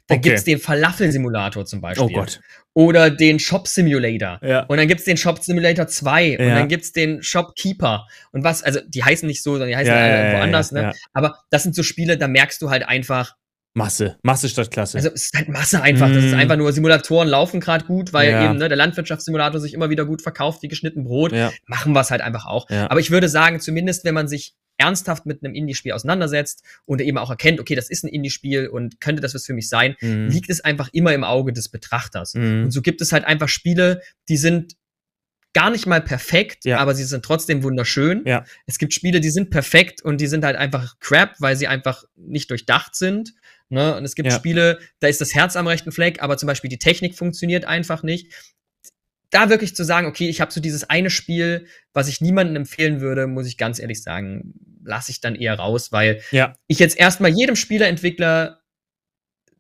Da Okay. gibt's den Falafel-Simulator zum Beispiel. Oh Gott. Oder den Shop Simulator. Ja. Und dann gibt's den Shop Simulator 2 und Ja. dann gibt's den Shopkeeper und was, also die heißen nicht so, sondern die heißen Ja, alle woanders, ja, ne? Aber das sind so Spiele, da merkst du halt einfach, Masse. Masse statt Klasse. also es ist halt Masse einfach. Das ist Mm. einfach nur, Simulatoren laufen gerade gut, weil Ja. eben ne, der Landwirtschaftssimulator sich immer wieder gut verkauft wie geschnitten Brot. ja. Machen wir es halt einfach auch. Ja. Aber ich würde sagen, zumindest wenn man sich ernsthaft mit einem Indie-Spiel auseinandersetzt und eben auch erkennt, okay, das ist ein Indie-Spiel und könnte das was für mich sein, Mhm. liegt es einfach immer im Auge des Betrachters. Mhm. Und so gibt es halt einfach Spiele, die sind gar nicht mal perfekt, Ja. aber sie sind trotzdem wunderschön. Ja. Es gibt Spiele, die sind perfekt und die sind halt einfach crap, weil sie einfach nicht durchdacht sind. Ne? Und es gibt Ja. Spiele, da ist das Herz am rechten Fleck, aber zum Beispiel die Technik funktioniert einfach nicht. Da wirklich zu sagen, okay, ich habe so dieses eine Spiel, was ich niemandem empfehlen würde, muss ich ganz ehrlich sagen, lasse ich dann eher raus, weil Ja. ich jetzt erstmal jedem Spieleentwickler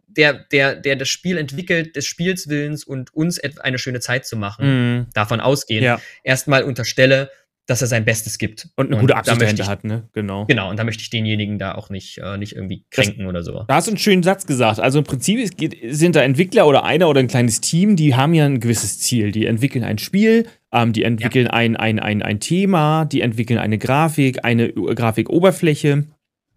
der, der, der das Spiel entwickelt, des Spiels Willens und uns eine schöne Zeit zu machen, Mhm. davon ausgehen, Ja. erstmal unterstelle, dass er sein Bestes gibt. Und eine gute Absicht möchte dahinter ich, hat, ne? Genau. Genau, und da möchte ich denjenigen da auch nicht, äh, nicht irgendwie kränken oder so. Da hast du einen schönen Satz gesagt. Also im Prinzip geht, sind da Entwickler oder einer oder ein kleines Team, die haben ja ein gewisses Ziel. Die entwickeln ein Spiel, ähm, die entwickeln ein, ein, ein, ein Thema, die entwickeln eine Grafik, eine Grafikoberfläche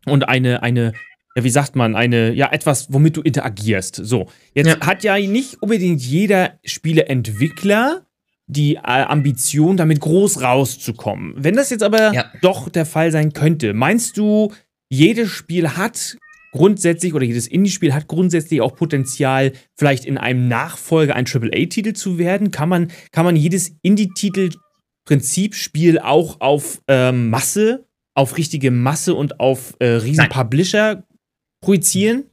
und eine, eine, ja, wie sagt man, eine, ja, etwas, womit du interagierst. So. Jetzt Ja. hat ja nicht unbedingt jeder Spieleentwickler die äh, Ambition, damit groß rauszukommen. Wenn das jetzt aber Ja. doch der Fall sein könnte, meinst du, jedes Spiel hat grundsätzlich oder jedes Indie-Spiel hat grundsätzlich auch Potenzial, vielleicht in einem Nachfolger ein AAA-Titel zu werden? Kann man, kann man jedes Indie-Titel-Prinzipspiel auch auf ähm, Masse, auf richtige Masse und auf äh, riesen Nein. Publisher projizieren?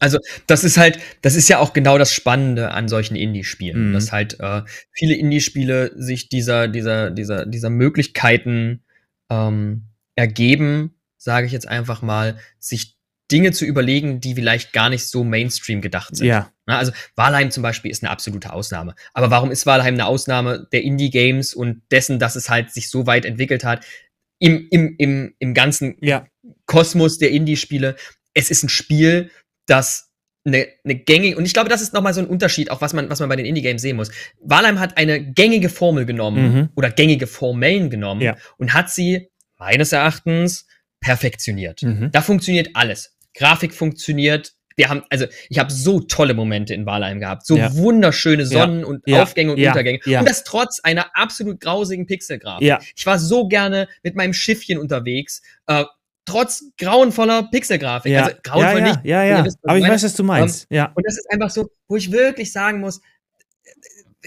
Also, das ist halt, das ist ja auch genau das Spannende an solchen Indie-Spielen, Mhm. dass halt äh, viele Indie-Spiele sich dieser, dieser, dieser, dieser Möglichkeiten ähm, ergeben, sage ich jetzt einfach mal, sich Dinge zu überlegen, die vielleicht gar nicht so Mainstream gedacht sind. Ja. Na, also Valheim zum Beispiel ist eine absolute Ausnahme. Aber warum ist Valheim eine Ausnahme der Indie-Games und dessen, dass es halt sich so weit entwickelt hat im, im, im, im ganzen Ja. Kosmos der Indie-Spiele? Es ist ein Spiel, das eine, eine gängige, und ich glaube, das ist nochmal so ein Unterschied, auch was man, was man bei den Indie-Games sehen muss. Valheim hat eine gängige Formel genommen Mhm. oder gängige Formellen genommen Ja. und hat sie meines Erachtens perfektioniert. Mhm. Da funktioniert alles. Grafik funktioniert. Wir haben, also ich habe so tolle Momente in Valheim gehabt, so Ja. wunderschöne Sonnen- und Ja. Aufgänge und Ja. Untergänge. Ja. Und das trotz einer absolut grausigen Pixelgrafik. Ja. Ich war so gerne mit meinem Schiffchen unterwegs, äh, trotz grauenvoller Pixelgrafik. Ja. Also grauenvoll ja, ja, nicht. ja, ja. wisst, Aber ich meine. weiß, was du meinst. ja. Und das ist einfach so, wo ich wirklich sagen muss,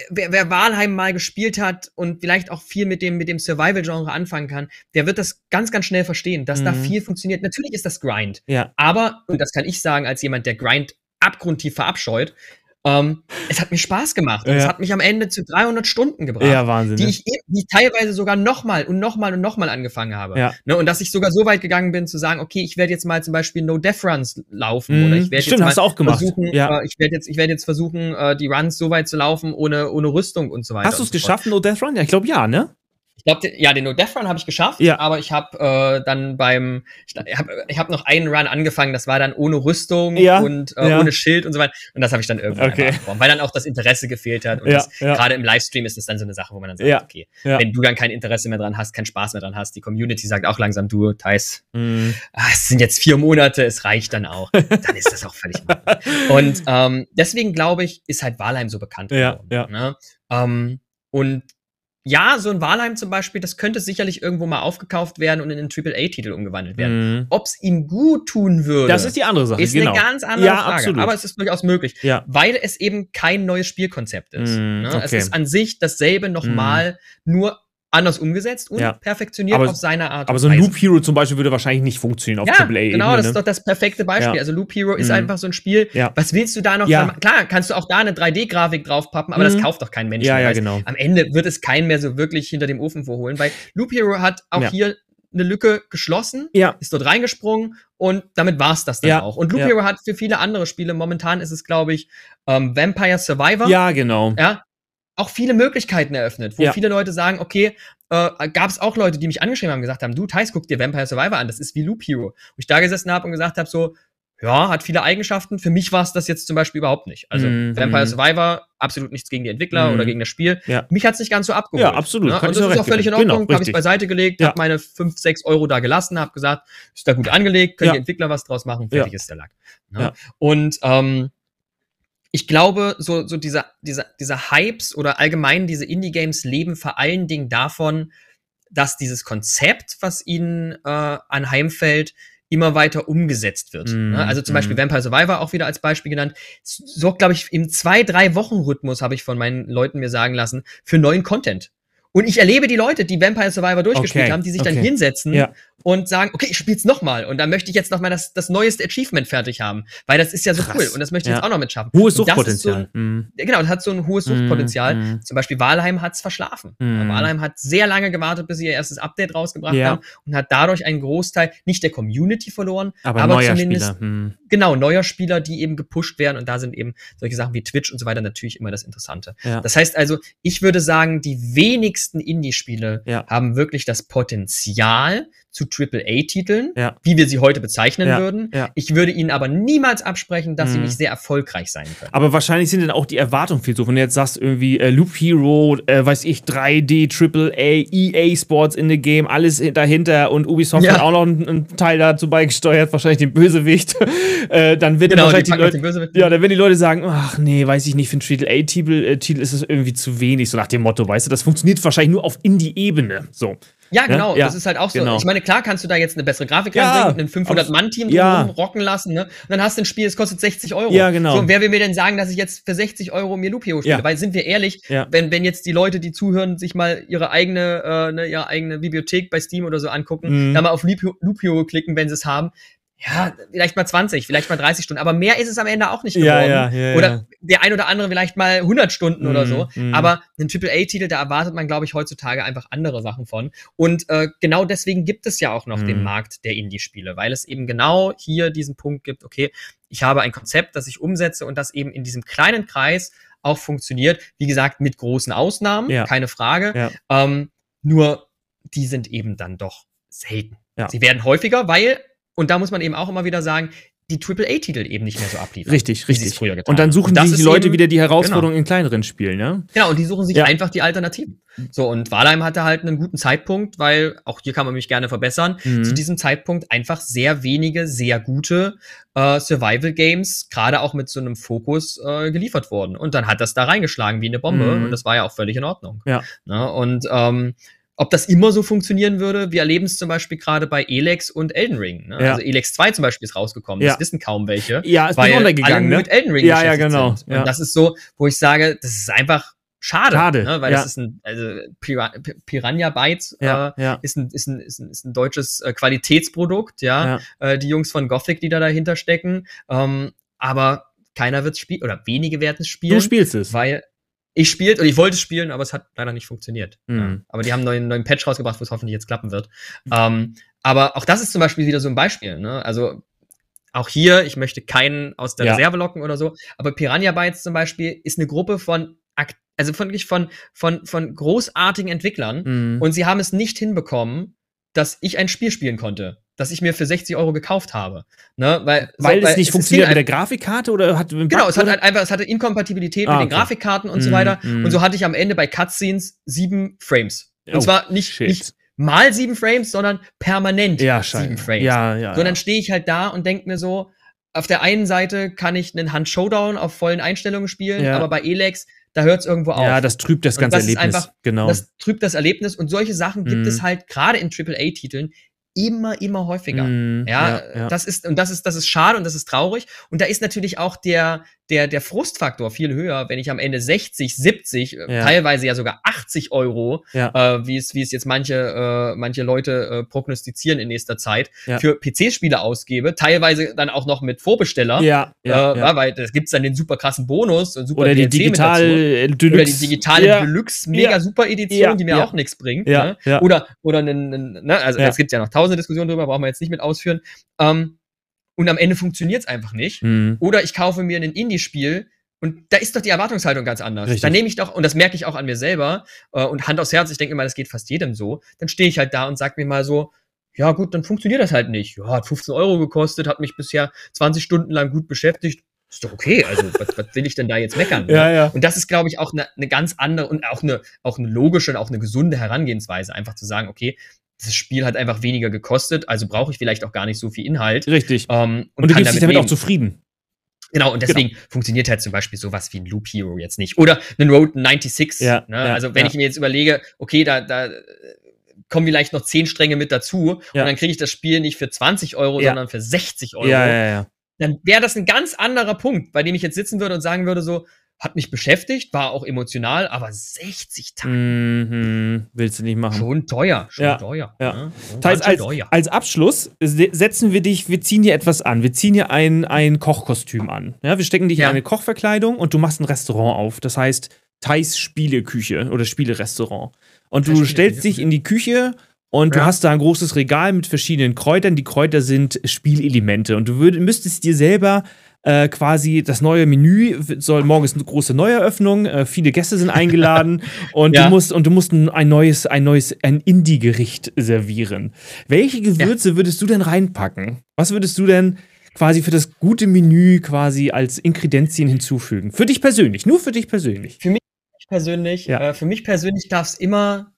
wer, wer Valheim mal gespielt hat und vielleicht auch viel mit dem, mit dem Survival-Genre anfangen kann, der wird das ganz, ganz schnell verstehen, dass da Mhm. viel funktioniert. Natürlich ist das Grind. Ja. Aber, und das kann ich sagen, als jemand, der Grind abgrundtief verabscheut, ähm, es hat mir Spaß gemacht. Und Ja. Es hat mich am Ende zu 300 Stunden gebracht. Ja, Wahnsinn. Die ne? ich, eh- die teilweise sogar nochmal und nochmal und nochmal angefangen habe. Ja. Ne, und dass ich sogar so weit gegangen bin, zu sagen, okay, ich werde jetzt mal zum Beispiel No Death Runs laufen Mhm. oder ich werde Stimmt, jetzt mal hast du auch gemacht. versuchen, Ja. äh, ich werde jetzt, ich werde jetzt versuchen, äh, die Runs so weit zu laufen ohne, ohne Rüstung und so weiter. Hast du es so geschafft, No Death Run? Ja, ich glaube ja, ne? Ich glaube, ja, den No Death Run habe ich geschafft, Ja. aber ich habe äh, dann beim, ich habe ich hab noch einen Run angefangen, das war dann ohne Rüstung Ja, und äh, ja. ohne Schild und so weiter. Und das habe ich dann irgendwann Okay. abgebrochen, weil dann auch das Interesse gefehlt hat. Und gerade im Livestream ist das dann so eine Sache, wo man dann sagt, okay, wenn du dann kein Interesse mehr dran hast, keinen Spaß mehr dran hast, die Community sagt auch langsam, du, Thais, Mhm. ah, es sind jetzt vier Monate, es reicht dann auch. dann ist das auch völlig. Und ähm, deswegen glaube ich, ist halt Walheim so bekannt Ja, geworden. ja. Ne? Ähm, und ja, so ein Walheim zum Beispiel, das könnte sicherlich irgendwo mal aufgekauft werden und in einen AAA-Titel umgewandelt werden. Mhm. Ob es ihm gut tun würde, Das ist die andere Sache, ist genau. eine ganz andere Ja, Frage. absolut. Aber es ist durchaus möglich, Ja. weil es eben kein neues Spielkonzept ist. Mm, ne? Es okay. ist an sich dasselbe nochmal, nur anders umgesetzt und Ja. perfektioniert Aber- auf seine Art. Aber so ein. Loop Hero zum Beispiel würde wahrscheinlich nicht funktionieren auf Ja, AAA-Ebene. genau, das ist ne? doch das perfekte Beispiel. Ja. Also Loop Hero ist Mhm. einfach so ein Spiel. Ja. Was willst du da noch? Ja. dran- Klar, kannst du auch da eine 3D-Grafik draufpappen, aber Mhm. das kauft doch kein Mensch. Ja, mehr, ja, genau. Am Ende wird es keinen mehr so wirklich hinter dem Ofen vorholen, weil Loop Hero hat auch hier eine Lücke geschlossen, Ja. ist dort reingesprungen und damit war's das dann Ja. auch. Und Loop Ja. Hero hat für viele andere Spiele, momentan ist es, glaube ich, ähm, Vampire Survivor. Ja, genau. ja, auch viele Möglichkeiten eröffnet, wo Ja. viele Leute sagen, okay, äh, gab es auch Leute, die mich angeschrieben haben, gesagt haben, du, Thais, guck dir Vampire Survivor an, das ist wie Loop Hero. Wo ich da gesessen habe und gesagt habe, so, ja, hat viele Eigenschaften. Für mich war es das jetzt zum Beispiel überhaupt nicht. Also Mhm. Vampire Survivor, absolut nichts gegen die Entwickler Mhm. oder gegen das Spiel. Ja. Mich hat es nicht ganz so abgeholt. Ja, absolut. Ne? Und das ist auch völlig in. Genau, Ordnung. Habe ich beiseite gelegt, Ja. habe meine 5, 6 Euro da gelassen, habe gesagt, ist da gut angelegt, können Ja. die Entwickler was draus machen, fertig ist der Lack. Ne? Und ähm, ich glaube, so, so diese, diese, diese Hypes oder allgemein diese Indie-Games leben vor allen Dingen davon, dass dieses Konzept, was ihnen äh, anheimfällt, immer weiter umgesetzt wird. Mm? Also zum mm. Beispiel Vampire Survivor auch wieder als Beispiel genannt. Sorgt, glaube ich, im zwei, drei Wochen Rhythmus, habe ich von meinen Leuten mir sagen lassen, für neuen Content. Und ich erlebe die Leute, die Vampire Survivor durchgespielt Okay, haben, die sich dann okay. hinsetzen Ja. und sagen, okay, ich spiel's noch mal und dann möchte ich jetzt noch mal das, das neueste Achievement fertig haben, weil das ist ja so Krass. cool und das möchte ich Ja. jetzt auch noch mitschaffen. Hohes das ist so Suchtpotenzial. Mhm. ja, genau, das hat so ein hohes Suchtpotenzial. Mm, mm. Zum Beispiel Walheim hat's verschlafen. Mhm. Walheim hat sehr lange gewartet, bis sie ihr erstes Update rausgebracht Ja. haben und hat dadurch einen Großteil nicht der Community verloren, Aber, aber zumindest Spieler. Mhm. genau neuer Spieler, die eben gepusht werden und da sind eben solche Sachen wie Twitch und so weiter natürlich immer das Interessante. Das heißt also, ich würde sagen, die wenigsten Indie-Spiele Ja. haben wirklich das Potenzial zu AAA-Titeln, Ja. wie wir sie heute bezeichnen Ja, würden. ja. Ich würde ihnen aber niemals absprechen, dass sie Mhm. nicht sehr erfolgreich sein können. Aber wahrscheinlich sind dann auch die Erwartungen viel so. Wenn du jetzt sagst, irgendwie äh, Loop Hero, äh, weiß ich, 3D, AAA, EA Sports in the Game, alles dahinter und Ubisoft hat auch noch einen, einen Teil dazu beigesteuert, wahrscheinlich den Bösewicht. äh, dann wird Genau, wahrscheinlich die, noch Leute. Ja, dann werden die Leute sagen, ach nee, weiß ich nicht, für einen AAA-Titel äh, ist es irgendwie zu wenig, so nach dem Motto, weißt du, das funktioniert wahrscheinlich nur auf Indie-Ebene. So. Ja, genau. Ja, das ist halt auch so. genau. Ich meine, klar kannst du da jetzt eine bessere Grafik Ja, reinbringen, ein 500-Mann-Team ja. rocken lassen, ne? Und dann hast du ein Spiel, das kostet 60 Euro. Ja, genau. So, und wer will mir denn sagen, dass ich jetzt für 60 Euro mir Hero spiele? Ja. Weil, sind wir ehrlich, wenn, wenn jetzt die Leute, die zuhören, sich mal ihre eigene, äh, ne, ihre eigene Bibliothek bei Steam oder so angucken, Mhm. da mal auf Loop Hero klicken, wenn sie es haben, ja, vielleicht mal 20, vielleicht mal 30 Stunden, aber mehr ist es am Ende auch nicht geworden. Ja, ja, ja, oder der ein oder andere vielleicht mal 100 Stunden oder Mhm, so. mhm. Aber einen AAA-Titel, da erwartet man, glaube ich, heutzutage einfach andere Sachen von. Und äh, genau deswegen gibt es ja auch noch Mhm. den Markt der Indie-Spiele, weil es eben genau hier diesen Punkt gibt, okay, ich habe ein Konzept, das ich umsetze und das eben in diesem kleinen Kreis auch funktioniert. Wie gesagt, mit großen Ausnahmen, keine Frage. Ähm, nur die sind eben dann doch selten. Ja. Sie werden häufiger, weil, und da muss man eben auch immer wieder sagen, die AAA-Titel eben nicht mehr so abliefern. Richtig, richtig. Und dann suchen das sich die Leute eben- wieder die Herausforderungen in kleineren Spielen, ne? Genau, und die suchen sich Ja. einfach die Alternativen. So, und Walheim hatte halt einen guten Zeitpunkt, weil auch hier kann man mich gerne verbessern. Mhm. Zu diesem Zeitpunkt einfach sehr wenige, sehr gute äh, Survival-Games, gerade auch mit so einem Fokus, äh, geliefert wurden. Und dann hat das da reingeschlagen wie eine Bombe Mhm. und das war ja auch völlig in Ordnung. Ja. Ne? Und ähm, ob das immer so funktionieren würde, wir erleben es zum Beispiel gerade bei Elex und Elden Ring. Ne? Ja. Also Elex 2 zum Beispiel ist rausgekommen, Ja. das wissen kaum welche Ja, ist weil nicht alle untergegangen, nur ne? mit Elden Ring Ja, ja, genau, Sind. Und ja. das ist so, wo ich sage, das ist einfach schade. Schade, Ne? Weil ja. das ist ein, also Pira P- Piranha Bytes Ja, äh, ja. ist, ein, ist, ein, ist, ein, ist ein deutsches äh, Qualitätsprodukt, ja. Ja. Äh, die Jungs von Gothic, die da dahinter stecken. Ähm, aber keiner wird es spielen, oder wenige werden es spielen. Du spielst es. Weil ich spielt und ich wollte spielen, aber es hat leider nicht funktioniert. Mhm. Aber die haben einen neuen, neuen Patch rausgebracht, wo es hoffentlich jetzt klappen wird. Ähm, aber auch das ist zum Beispiel wieder so ein Beispiel. Ne? Also auch hier, ich möchte keinen aus der Ja. Reserve locken oder so, aber Piranha Bytes zum Beispiel ist eine Gruppe von, also von, wirklich von, von, von großartigen Entwicklern Mhm. und sie haben es nicht hinbekommen, dass ich ein Spiel spielen konnte, das ich mir für 60 Euro gekauft habe. Ne? Weil, weil so, es nicht ging funktioniert mit der Grafikkarte oder hat Genau, es hat halt einfach, es hatte Inkompatibilität Ah, mit den okay. Grafikkarten und so Mm, weiter. mm. Und so hatte ich am Ende bei Cutscenes sieben Frames. Und Oh, zwar nicht, shit. nicht mal sieben Frames, sondern permanent ja, sieben. Frames. Ja, ja. So, und dann stehe ich halt da und denke mir so, auf der einen Seite kann ich einen Hand Showdown auf vollen Einstellungen spielen, Ja. aber bei Elex, da hört es irgendwo auf. ja, das trübt das ganze das Erlebnis. einfach- genau. Das trübt das Erlebnis und solche Sachen gibt Mhm. es halt gerade in AAA-Titeln immer, immer häufiger. Mhm, Ja, ja. das ist, und das ist, das ist schade und das ist traurig. Und da ist natürlich auch der, der, der Frustfaktor viel höher, wenn ich am Ende 60, 70, äh, Ja. teilweise ja sogar 80 Euro, Ja. äh, wie es, wie es jetzt manche, äh, manche Leute äh, prognostizieren in nächster Zeit, Ja. für PC-Spiele ausgebe, teilweise dann auch noch mit Vorbesteller. ja, ja, äh, ja. Weil es gibt's dann den super krassen Bonus und super Oder die DLC mit dazu. digital äh, Deluxe. Oder die digitale. Deluxe Mega. Super Edition, die mir auch nichts bringt. Ja. Ne? Oder, oder einen, einen, ne? also es gibt ja noch tausende Diskussionen drüber, brauchen wir jetzt nicht mit ausführen. Ähm, und am Ende funktioniert's einfach nicht. Mhm. Oder ich kaufe mir ein Indie-Spiel und da ist doch die Erwartungshaltung ganz anders. Richtig. Da nehme ich doch, und das merke ich auch an mir selber, äh, und Hand aufs Herz, ich denke immer, das geht fast jedem so, dann stehe ich halt da und sag mir mal so, ja gut, dann funktioniert das halt nicht. Ja, hat 15 Euro gekostet, hat mich bisher 20 Stunden lang gut beschäftigt. Ist doch okay. Also, was, was will ich denn da jetzt meckern? Ja, ja. Und das ist, glaube ich, auch eine ne ganz andere und auch eine, auch eine logische und auch eine gesunde Herangehensweise, einfach zu sagen, okay, das Spiel hat einfach weniger gekostet, also brauche ich vielleicht auch gar nicht so viel Inhalt. Richtig. Ähm, Und, du kann gibst dich damit leben. auch zufrieden. Genau, und deswegen funktioniert halt zum Beispiel sowas wie ein Loop Hero jetzt nicht. Oder einen Road 96. Ja, ne? ja, also wenn ja. ich mir jetzt überlege, okay, da, da äh, kommen vielleicht noch 10 Stränge mit dazu Ja. und dann kriege ich das Spiel nicht für 20 Euro, sondern für 60 Euro. Ja, ja, ja. Dann wäre das ein ganz anderer Punkt, bei dem ich jetzt sitzen würde und sagen würde so, hat mich beschäftigt, war auch emotional, aber 60 Tage. Mhm. Willst du nicht machen. Schon teuer, schon Ja, teuer. ja. ne? Teils als, teuer. als Abschluss se- setzen wir dich, wir ziehen dir etwas an. Wir ziehen dir ein, ein Kochkostüm an. Ja, wir stecken dich Ja. in eine Kochverkleidung und du machst ein Restaurant auf. Das heißt Thais Spieleküche oder Spielerestaurant. Und du stellst dich in die Küche und du Ja. hast da ein großes Regal mit verschiedenen Kräutern. Die Kräuter sind Spielelemente und du würd, müsstest dir selber äh, quasi das neue Menü soll morgen ist eine große Neueröffnung, äh, viele Gäste sind eingeladen und Ja. du musst und du musst ein, neues ein neues ein Indie-Gericht servieren. Welche Gewürze würdest du denn reinpacken? Was würdest du denn quasi für das gute Menü quasi als Inkredenzien hinzufügen? Für dich persönlich, nur für dich persönlich. Ich persönlich, Ja. äh, für mich persönlich darf es immer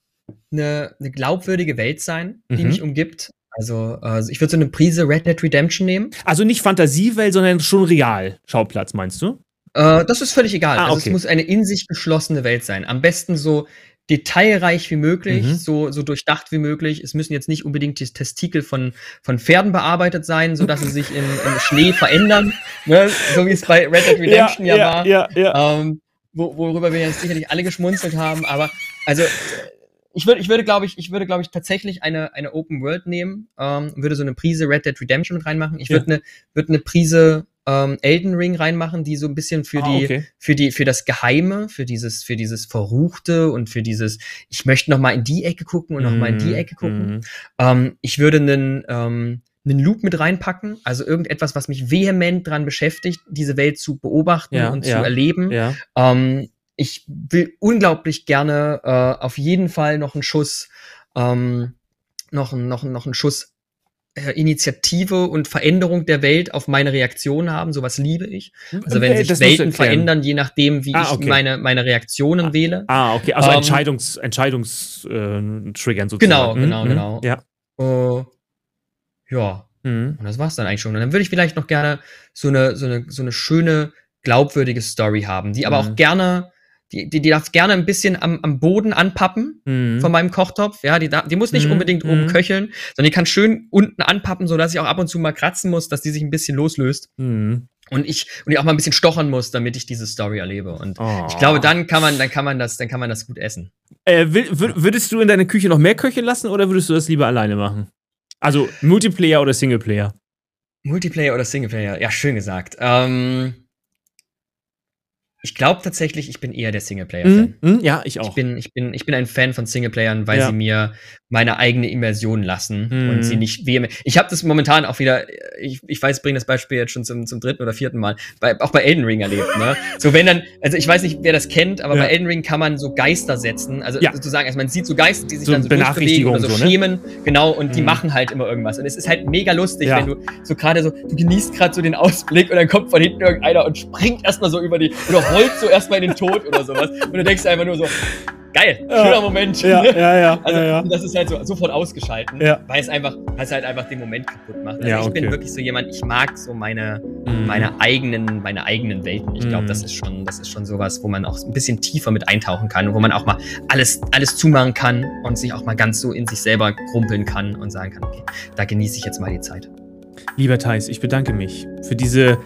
eine, eine glaubwürdige Welt sein, die Mhm. mich umgibt. Also, äh, ich würde so eine Prise Red Dead Redemption nehmen. Also nicht Fantasiewelt, sondern schon real Schauplatz, meinst du? Äh, das ist völlig egal. Ah, Also okay. es muss eine in sich geschlossene Welt sein. Am besten so detailreich wie möglich, Mhm. so, so durchdacht wie möglich. Es müssen jetzt nicht unbedingt die Testikel von, von Pferden bearbeitet sein, sodass sie sich im, im Schnee verändern. Ne? So wie es bei Red Dead Redemption ja, war. ja, ja. ähm, wo, worüber wir jetzt sicherlich alle geschmunzelt haben, aber also ich würde, ich würde, glaube ich, ich würde, glaube ich, tatsächlich eine, eine Open World nehmen, ähm, würde so eine Prise Red Dead Redemption mit reinmachen. Ich Ja. würde eine, würde eine Prise ähm, Elden Ring reinmachen, die so ein bisschen für Ah, die, okay. für die, für das Geheime, für dieses, für dieses Verruchte und für dieses, ich möchte noch mal in die Ecke gucken und noch mal in die Mhm, Ecke gucken. mhm. Ähm, ich würde einen, ähm, einen Loop mit reinpacken, also irgendetwas, was mich vehement dran beschäftigt, diese Welt zu beobachten Ja, und ja, zu erleben. Ja. Ähm, ich will unglaublich gerne äh, auf jeden Fall noch einen Schuss, ähm, noch, noch, noch einen Schuss äh, Initiative und Veränderung der Welt auf meine Reaktion haben. Sowas liebe ich. Also wenn Äh, sich das Welten verändern, je nachdem, wie Ah, ich okay. meine, meine Reaktionen wähle. Ah, okay. Also Ähm, Entscheidungs, Entscheidungs äh, Triggern sozusagen. Genau, Mhm, genau, mhm. genau. Ja. Äh, ja, Mhm. Und das war's dann eigentlich schon. Und dann würde ich vielleicht noch gerne so eine, so eine, so eine schöne, glaubwürdige Story haben, die aber Mhm. auch gerne, die, die, die darf gerne ein bisschen am, am Boden anpappen Mhm. von meinem Kochtopf. Ja, die, die muss nicht Mhm, unbedingt mhm. oben köcheln, sondern die kann schön unten anpappen, sodass ich auch ab und zu mal kratzen muss, dass die sich ein bisschen loslöst. Mhm. Und ich, und ich auch mal ein bisschen stochern muss, damit ich diese Story erlebe. Und Oh. ich glaube, dann kann man, dann kann man das, dann kann man das gut essen. Äh, würdest du in deine Küche noch mehr Köche lassen oder würdest du das lieber alleine machen? Also Multiplayer oder Singleplayer? Multiplayer oder Singleplayer? Ja, schön gesagt. Ähm, ich glaube tatsächlich, ich bin eher der Singleplayer-Fan. Mhm. Mhm. Ja, ich Ich auch. bin, ich, bin, ich bin ein Fan von Singleplayern, weil Ja. sie mir meine eigene Immersion lassen Mhm. und sie nicht vehement. Ich habe das momentan auch wieder, ich, ich weiß, ich bringe das Beispiel jetzt schon zum, zum dritten oder vierten Mal, bei, auch bei Elden Ring erlebt. Ne? So, wenn dann, also ich weiß nicht, wer das kennt, aber Ja. bei Elden Ring kann man so Geister setzen. Also Ja. sozusagen, also man sieht so Geister, die sich So dann so durchbewegen oder so, so, ne? schemen, genau, und die Mhm. machen halt immer irgendwas. Und es ist halt mega lustig, wenn du so gerade so, du genießt gerade so den Ausblick und dann kommt von hinten irgendeiner und springt erstmal so über die, oder rollt so erstmal in den Tod oder sowas. Und du denkst einfach nur so, geil, Ja. schöner Moment. Ja, ja, ja. Also ja, ja. das ist halt so sofort ausgeschalten, Ja. weil es einfach, weil es halt einfach den Moment kaputt macht. Also Ja, ich okay. bin wirklich so jemand, ich mag so meine, Mhm. meine eigenen, meine eigenen Welten. Ich glaube, Mhm. das ist schon, das ist schon sowas, wo man auch ein bisschen tiefer mit eintauchen kann und wo man auch mal alles, alles zumachen kann und sich auch mal ganz so in sich selber krumpeln kann und sagen kann, okay, da genieße ich jetzt mal die Zeit. Lieber Thais, ich bedanke mich für diese,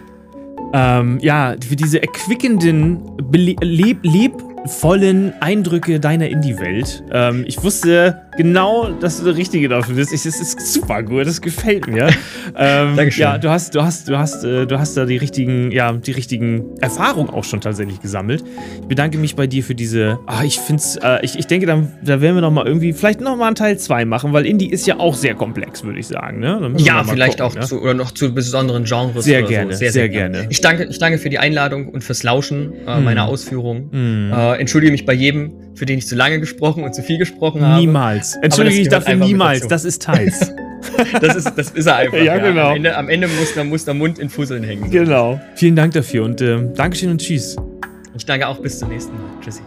ähm, ja, für diese erquickenden, bele- leb lebvollen Eindrücke deiner Indie-Welt. Ähm, ich wusste genau, dass du der Richtige dafür bist. Ich, das ist super gut, das gefällt mir. ähm, Dankeschön. Ja, du hast, du hast, du hast, äh, du hast da die richtigen, ja, die richtigen Erfahrungen auch schon tatsächlich gesammelt. Ich bedanke mich bei dir für diese. Ah, ich find's, äh, ich, ich denke, dann, da werden wir noch mal irgendwie, vielleicht noch mal einen Teil 2 machen, weil Indie ist ja auch sehr komplex, würde ich sagen. Ne? Ja, vielleicht gucken, auch ne? zu, oder noch zu besonderen Genres. Sehr gerne, so. sehr gerne. Ich danke, ich danke für die Einladung und fürs Lauschen äh, Hm. meiner Ausführungen. Hm. Äh, entschuldige mich bei jedem, für den ich zu lange gesprochen und zu viel gesprochen habe. Niemals. Entschuldige das ich gehört dafür niemals. Das ist Teils. Das ist, das ist er einfach. Ja, genau. Am Ende, am Ende muss, der, muss der Mund in Fusseln hängen. Genau. Vielen Dank dafür und äh, Dankeschön und tschüss. Ich danke auch bis zum nächsten Mal. Tschüssi.